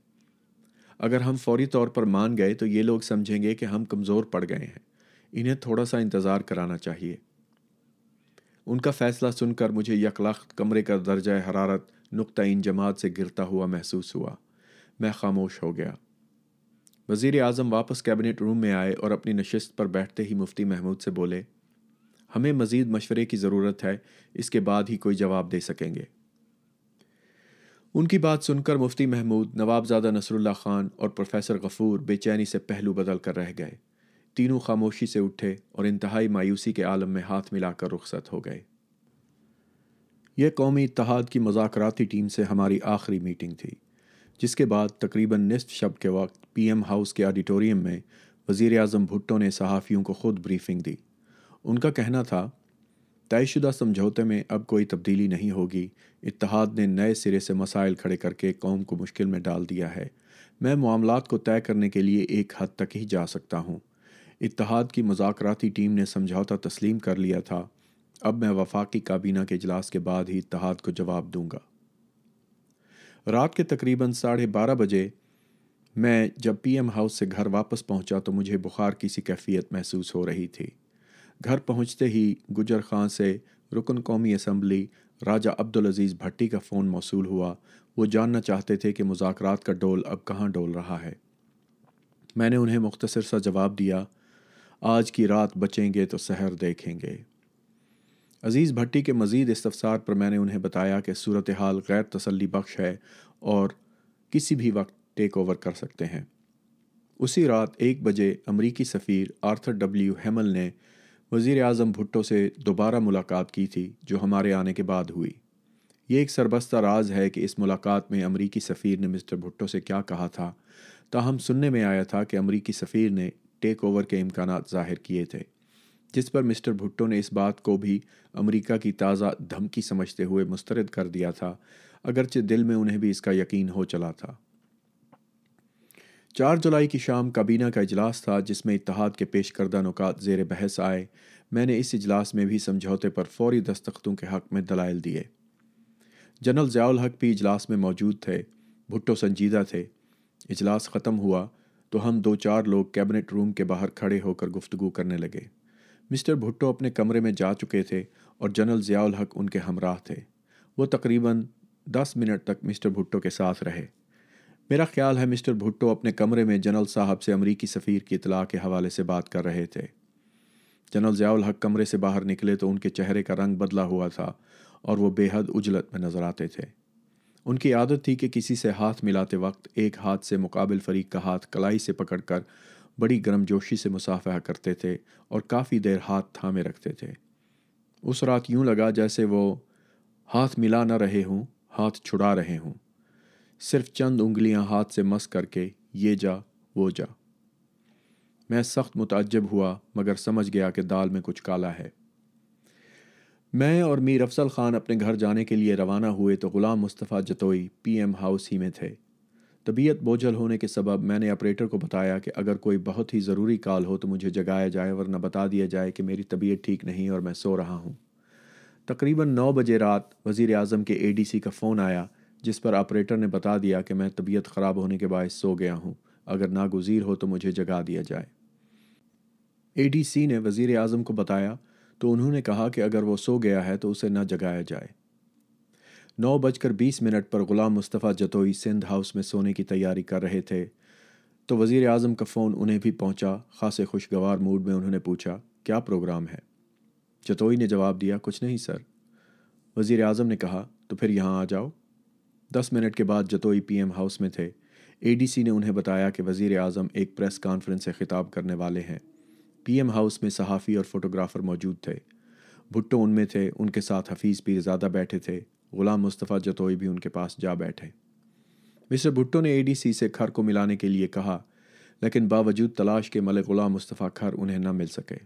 اگر ہم فوری طور پر مان گئے تو یہ لوگ سمجھیں گے کہ ہم کمزور پڑ گئے ہیں۔ انہیں تھوڑا سا انتظار کرانا چاہیے۔ ان کا فیصلہ سن کر مجھے یکلخت کمرے کا درجہ حرارت نقطہ ان جماعت سے گرتا ہوا محسوس ہوا۔ میں خاموش ہو گیا۔ وزیر اعظم واپس کیبنٹ روم میں آئے اور اپنی نشست پر بیٹھتے ہی مفتی محمود سے بولے، ہمیں مزید مشورے کی ضرورت ہے، اس کے بعد ہی کوئی جواب دے سکیں گے۔ ان کی بات سن کر مفتی محمود نواب زادہ نصر اللہ خان اور پروفیسر غفور بے چینی سے پہلو بدل کر رہ گئے۔ تینوں خاموشی سے اٹھے اور انتہائی مایوسی کے عالم میں ہاتھ ملا کر رخصت ہو گئے۔ یہ قومی اتحاد کی مذاکراتی ٹیم سے ہماری آخری میٹنگ تھی۔ جس کے بعد تقریباً نصف شب کے وقت پی ایم ہاؤس کے آڈیٹوریم میں وزیر اعظم بھٹو نے صحافیوں کو خود بریفنگ دی۔ ان کا کہنا تھا، طے شدہ سمجھوتے میں اب کوئی تبدیلی نہیں ہوگی۔ اتحاد نے نئے سرے سے مسائل کھڑے کر کے قوم کو مشکل میں ڈال دیا ہے۔ میں معاملات کو طے کرنے کے لیے ایک حد تک ہی جا سکتا ہوں۔ اتحاد کی مذاکراتی ٹیم نے سمجھوتا تسلیم کر لیا تھا۔ اب میں وفاقی کابینہ کے اجلاس کے بعد ہی اتحاد کو جواب دوں گا۔ رات کے تقریباً ساڑھے بارہ بجے میں جب پی ایم ہاؤس سے گھر واپس پہنچا تو مجھے بخار کی سی کیفیت محسوس ہو رہی تھی۔ گھر پہنچتے ہی گجر خان سے رکن قومی اسمبلی راجہ عبدالعزیز بھٹی کا فون موصول ہوا۔ وہ جاننا چاہتے تھے کہ مذاکرات کا ڈول اب کہاں ڈول رہا ہے۔ میں نے انہیں مختصر سا جواب دیا، آج کی رات بچیں گے تو سحر دیکھیں گے۔ عزیز بھٹی کے مزید استفسار پر میں نے انہیں بتایا کہ صورتحال غیر تسلی بخش ہے اور کسی بھی وقت ٹیک اوور کر سکتے ہیں۔ اسی رات ایک بجے امریکی سفیر آرتھر ڈبلیو ہیمل نے وزیر اعظم بھٹو سے دوبارہ ملاقات کی تھی، جو ہمارے آنے کے بعد ہوئی۔ یہ ایک سربستہ راز ہے کہ اس ملاقات میں امریکی سفیر نے مسٹر بھٹو سے کیا کہا تھا، تاہم سننے میں آیا تھا کہ امریکی سفیر نے ٹیک اوور کے امکانات ظاہر کیے تھے۔ جس پر مسٹر بھٹو نے اس بات کو بھی امریکہ کی تازہ دھمکی سمجھتے ہوئے مسترد کر دیا تھا، اگرچہ دل میں انہیں بھی اس کا یقین ہو چلا تھا۔ چار جولائی کی شام کابینہ کا اجلاس تھا، جس میں اتحاد کے پیش کردہ نکات زیر بحث آئے۔ میں نے اس اجلاس میں بھی سمجھوتے پر فوری دستخطوں کے حق میں دلائل دیے۔ جنرل ضیاء الحق بھی اجلاس میں موجود تھے، بھٹو سنجیدہ تھے۔ اجلاس ختم ہوا تو ہم دو چار لوگ کیبنٹ روم کے باہر کھڑے ہو کر گفتگو کرنے لگے۔ مسٹر بھٹو اپنے کمرے میں جا چکے تھے اور جنرل ضیاء الحق ان کے ہمراہ تھے۔ وہ تقریباً دس منٹ تک مسٹر بھٹو کے ساتھ رہے۔ میرا خیال ہے مسٹر بھٹو اپنے کمرے میں جنرل صاحب سے امریکی سفیر کی اطلاع کے حوالے سے بات کر رہے تھے۔ جنرل ضیاء الحق کمرے سے باہر نکلے تو ان کے چہرے کا رنگ بدلا ہوا تھا اور وہ بے حد اجلت میں نظر آتے تھے۔ ان کی عادت تھی کہ کسی سے ہاتھ ملاتے وقت ایک ہاتھ سے مقابل فریق کا ہاتھ کلائی سے پکڑ کر بڑی گرم جوشی سے مسافہ کرتے تھے اور کافی دیر ہاتھ تھامے رکھتے تھے۔ اس رات یوں لگا جیسے وہ ہاتھ ملا نہ رہے ہوں، ہاتھ چھڑا رہے ہوں۔ صرف چند انگلیاں ہاتھ سے مس کر کے یہ جا، وہ جا۔ میں سخت متعجب ہوا، مگر سمجھ گیا کہ دال میں کچھ کالا ہے۔ میں اور میر افضل خان اپنے گھر جانے کے لیے روانہ ہوئے تو Ghulam Mustafa Jatoi P M house ہی میں تھے۔ طبیعت بوجھل ہونے کے سبب میں نے آپریٹر کو بتایا کہ اگر کوئی بہت ہی ضروری کال ہو تو مجھے جگایا جائے ورنہ بتا دیا جائے کہ میری طبیعت ٹھیک نہیں اور میں سو رہا ہوں۔ تقریباً نو بجے رات وزیر اعظم کے اے ڈی سی کا فون آیا جس پر آپریٹر نے بتا دیا کہ میں طبیعت خراب ہونے کے باعث سو گیا ہوں۔ اگر ناگزیر ہو تو مجھے جگا دیا جائے۔ اے ڈی سی نے وزیر اعظم کو بتایا تو انہوں نے کہا کہ اگر وہ سو گیا ہے تو اسے نہ جگایا جائے۔ نو بج کر بیس منٹ پر غلام مصطفیٰ جتوئی سندھ ہاؤس میں سونے کی تیاری کر رہے تھے۔ تو وزیر اعظم کا فون انہیں بھی پہنچا، خاصے خوشگوار موڈ میں انہوں نے پوچھا، کیا پروگرام ہے؟ جتوئی نے جواب دیا، کچھ نہیں سر۔ وزیر اعظم نے کہا، تو پھر یہاں آ جاؤ۔ دس منٹ کے بعد جتوئی پی ایم ہاؤس میں تھے۔ اے ڈی سی نے انہیں بتایا کہ وزیر اعظم ایک پریس کانفرنس سے خطاب کرنے والے ہیں۔ پی ایم ہاؤس میں صحافی اور فوٹوگرافر موجود تھے۔ بھٹو ان میں تھے، ان کے ساتھ حفیظ پیر زیادہ بیٹھے تھے۔ غلام مصطفیٰ جتوئی بھی ان کے پاس جا بیٹھے۔ مسٹر بھٹو نے اے ڈی سی سے کھر کو ملانے کے لیے کہا، لیکن باوجود تلاش کے ملک غلام مصطفیٰ کھر انہیں نہ مل سکے۔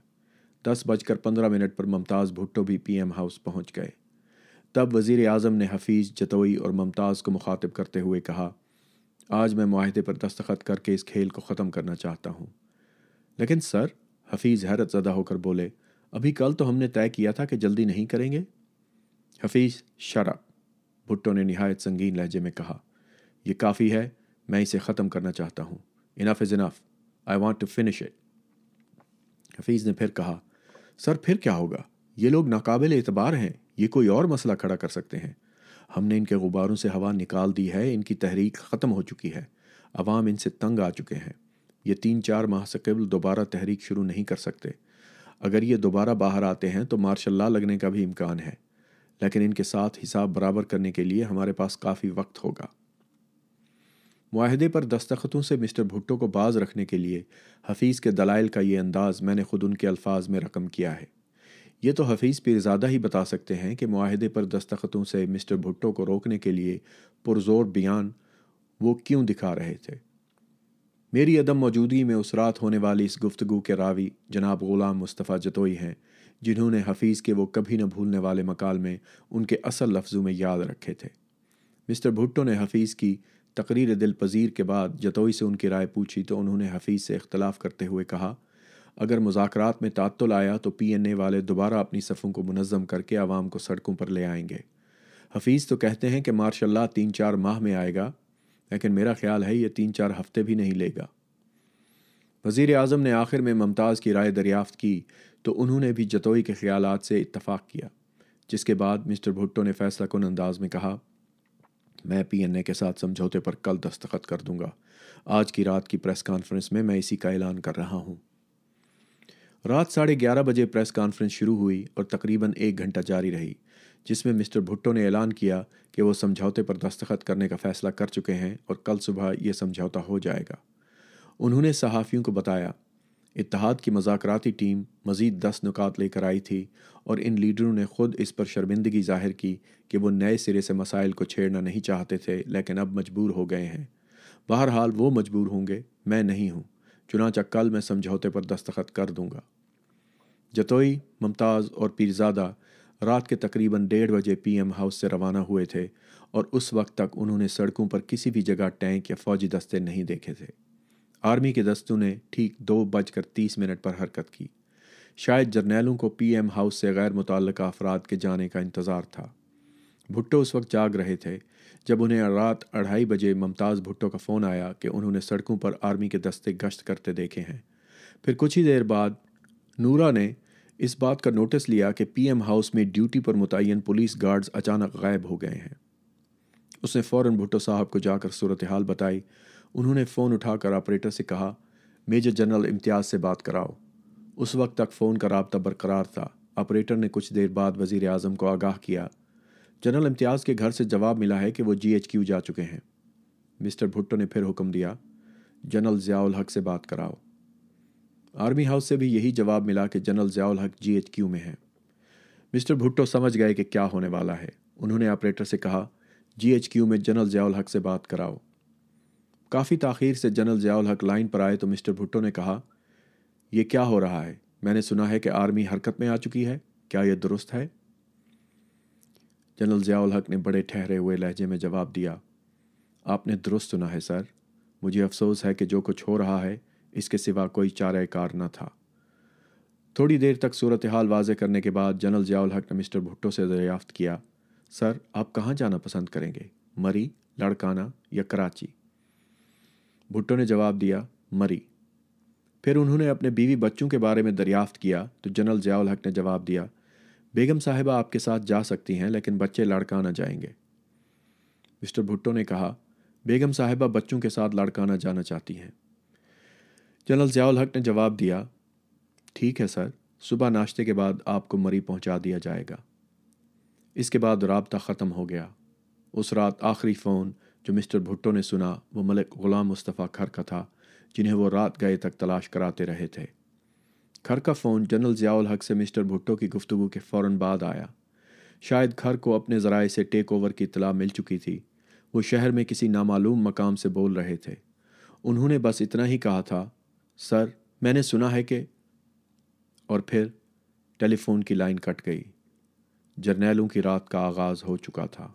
دس بج کر پندرہ منٹ پر ممتاز بھٹو بھی پی ایم ہاؤس پہنچ گئے۔ تب وزیر اعظم نے حفیظ، جتوئی اور ممتاز کو مخاطب کرتے ہوئے کہا، آج میں معاہدے پر دستخط کر کے اس کھیل کو ختم کرنا چاہتا ہوں۔ لیکن سر، حفیظ حیرت زدہ ہو کر بولے، ابھی کل تو ہم نے طے کیا تھا کہ جلدی نہیں کریں گے۔ حفیظ شراب بھٹو نے نہایت سنگین لہجے میں کہا، یہ کافی ہے، میں اسے ختم کرنا چاہتا ہوں۔ Enough is enough I want to finish it Hafeez نے پھر کہا، سر، پھر کیا ہوگا؟ یہ لوگ ناقابل اعتبار ہیں، یہ کوئی اور مسئلہ کھڑا کر سکتے ہیں۔ ہم نے ان کے غباروں سے ہوا نکال دی ہے، ان کی تحریک ختم ہو چکی ہے۔ عوام ان سے تنگ آ چکے ہیں۔ یہ تین چار ماہ سے قبل دوبارہ تحریک شروع نہیں کر سکتے۔ اگر یہ دوبارہ باہر آتے ہیں تو مارشاء اللہ لگنے کا بھی امکان ہے۔ لیکن ان کے ساتھ حساب برابر کرنے کے لیے ہمارے پاس کافی وقت ہوگا۔ معاہدے پر دستخطوں سے مسٹر بھٹو کو باز رکھنے کے لیے حفیظ کے دلائل کا یہ انداز میں نے خود ان کے الفاظ میں رقم کیا ہے۔ یہ تو حفیظ پیر زیادہ ہی بتا سکتے ہیں کہ معاہدے پر دستخطوں سے مسٹر بھٹو کو روکنے کے لیے پرزور بیان وہ کیوں دکھا رہے تھے۔ میری عدم موجودگی میں اس رات ہونے والی اس گفتگو کے راوی جناب غلام مصطفیٰ جتوئی ہیں۔ جنہوں نے حفیظ کے وہ کبھی نہ بھولنے والے مکال میں ان کے اصل لفظوں میں یاد رکھے تھے۔ مسٹر بھٹو نے حفیظ کی تقریر دل پذیر کے بعد جتوئی سے ان کی رائے پوچھی تو انہوں نے حفیظ سے اختلاف کرتے ہوئے کہا، اگر مذاکرات میں تعطل آیا تو پی این اے والے دوبارہ اپنی صفوں کو منظم کر کے عوام کو سڑکوں پر لے آئیں گے۔ حفیظ تو کہتے ہیں کہ ماشاء اللہ تین چار ماہ میں آئے گا، لیکن میرا خیال ہے یہ تین چار ہفتے بھی نہیں لے گا۔ وزیر اعظم نے آخر میں ممتاز کی رائے دریافت کی تو انہوں نے بھی جتوئی کے خیالات سے اتفاق کیا، جس کے بعد مسٹر بھٹو نے فیصلہ کن انداز میں کہا، میں پی این اے کے ساتھ سمجھوتے پر کل دستخط کر دوں گا۔ آج کی رات کی پریس کانفرنس میں میں اسی کا اعلان کر رہا ہوں۔ رات ساڑھے گیارہ بجے پریس کانفرنس شروع ہوئی اور تقریباً ایک گھنٹہ جاری رہی، جس میں مسٹر بھٹو نے اعلان کیا کہ وہ سمجھوتے پر دستخط کرنے کا فیصلہ کر چکے ہیں اور کل صبح یہ سمجھوتا ہو جائے گا۔ انہوں نے صحافیوں کو بتایا، اتحاد کی مذاکراتی ٹیم مزید دس نکات لے کر آئی تھی اور ان لیڈروں نے خود اس پر شرمندگی ظاہر کی کہ وہ نئے سرے سے مسائل کو چھیڑنا نہیں چاہتے تھے، لیکن اب مجبور ہو گئے ہیں۔ بہرحال وہ مجبور ہوں گے، میں نہیں ہوں، چنانچہ کل میں سمجھوتے پر دستخط کر دوں گا۔ جتوئی، ممتاز اور پیرزادہ رات کے تقریباً ڈیڑھ بجے پی ایم ہاؤس سے روانہ ہوئے تھے اور اس وقت تک انہوں نے سڑکوں پر کسی بھی جگہ ٹینک یا فوجی دستے نہیں دیکھے تھے۔ آرمی کے دستوں نے ٹھیک دو بج کر تیس منٹ پر حرکت کی۔ شاید جرنیلوں کو پی ایم ہاؤس سے غیر متعلقہ افراد کے جانے کا انتظار تھا۔ بھٹو اس وقت جاگ رہے تھے جب انہیں رات اڑھائی بجے ممتاز بھٹو کا فون آیا کہ انہوں نے سڑکوں پر آرمی کے دستے گشت کرتے دیکھے ہیں۔ پھر کچھ ہی دیر بعد نورا نے اس بات کا نوٹس لیا کہ پی ایم ہاؤس میں ڈیوٹی پر متعین پولیس گارڈز اچانک غائب ہو گئے ہیں۔ اس نے فوراً بھٹو صاحب کو جا کر صورتحال بتائی انہوں نے فون اٹھا کر آپریٹر سے کہا، میجر جنرل امتیاز سے بات کراؤ۔ اس وقت تک فون کا رابطہ برقرار تھا۔ آپریٹر نے کچھ دیر بعد وزیر اعظم کو آگاہ کیا۔ جنرل امتیاز کے گھر سے جواب ملا ہے کہ وہ جی ایچ کیو جا چکے ہیں۔ مسٹر بھٹو نے پھر حکم دیا، جنرل ضیاء الحق سے بات کراؤ۔ آرمی ہاؤس سے بھی یہی جواب ملا کہ جنرل ضیاء الحق جی ایچ کیو میں ہیں۔ مسٹر بھٹو سمجھ گئے کہ کیا ہونے والا ہے۔ انہوں نے آپریٹر سے کہا جی ایچ کیو میں جنرل ضیاء الحق سے بات کراؤ۔ کافی تاخیر سے جنرل ضیاء الحق لائن پر آئے تو مسٹر بھٹو نے کہا، یہ کیا ہو رہا ہے؟ میں نے سنا ہے کہ آرمی حرکت میں آ چکی ہے۔ کیا یہ درست ہے؟ جنرل ضیاء الحق نے بڑے ٹھہرے ہوئے لہجے میں جواب دیا، آپ نے درست سنا ہے سر۔ مجھے افسوس ہے کہ جو کچھ ہو رہا ہے، اس کے سوا کوئی چارہ کار نہ تھا۔ تھوڑی دیر تک صورتحال واضح کرنے کے بعد جنرل ضیاء الحق نے مسٹر بھٹو سے دریافت کیا، سر، آپ کہاں جانا پسند کریں گے؟ مری، لڑکانہ یا کراچی؟ بھٹو نے جواب دیا، مری۔ پھر انہوں نے اپنے بیوی بچوں کے بارے میں دریافت کیا تو جنرل ضیاء الحق نے جواب دیا، بیگم صاحبہ آپ کے ساتھ جا سکتی ہیں لیکن بچے لڑکانہ جائیں گے۔ مسٹر بھٹو نے کہا، بیگم صاحبہ بچوں کے ساتھ لڑکانہ جانا چاہتی ہیں۔ جنرل ضیاء الحق نے جواب دیا، ٹھیک ہے سر، صبح ناشتے کے بعد آپ کو مری پہنچا دیا جائے گا۔ اس کے بعد رابطہ ختم ہو گیا۔ اس رات آخری فون جو مسٹر بھٹو نے سنا، وہ ملک غلام مصطفیٰ کھر کا تھا، جنہیں وہ رات گئے تک تلاش کراتے رہے تھے۔ کھر کا فون جنرل ضیاء الحق سے مسٹر بھٹو کی گفتگو کے فوراً بعد آیا۔ شاید کھر کو اپنے ذرائع سے ٹیک اوور کی اطلاع مل چکی تھی۔ وہ شہر میں کسی نامعلوم مقام سے بول رہے تھے۔ انہوں نے بس اتنا ہی کہا تھا، سر، میں نے سنا ہے کہ اور پھر ٹیلی فون کی لائن کٹ گئی۔ جرنیلوں کی رات کا آغاز ہو چکا تھا۔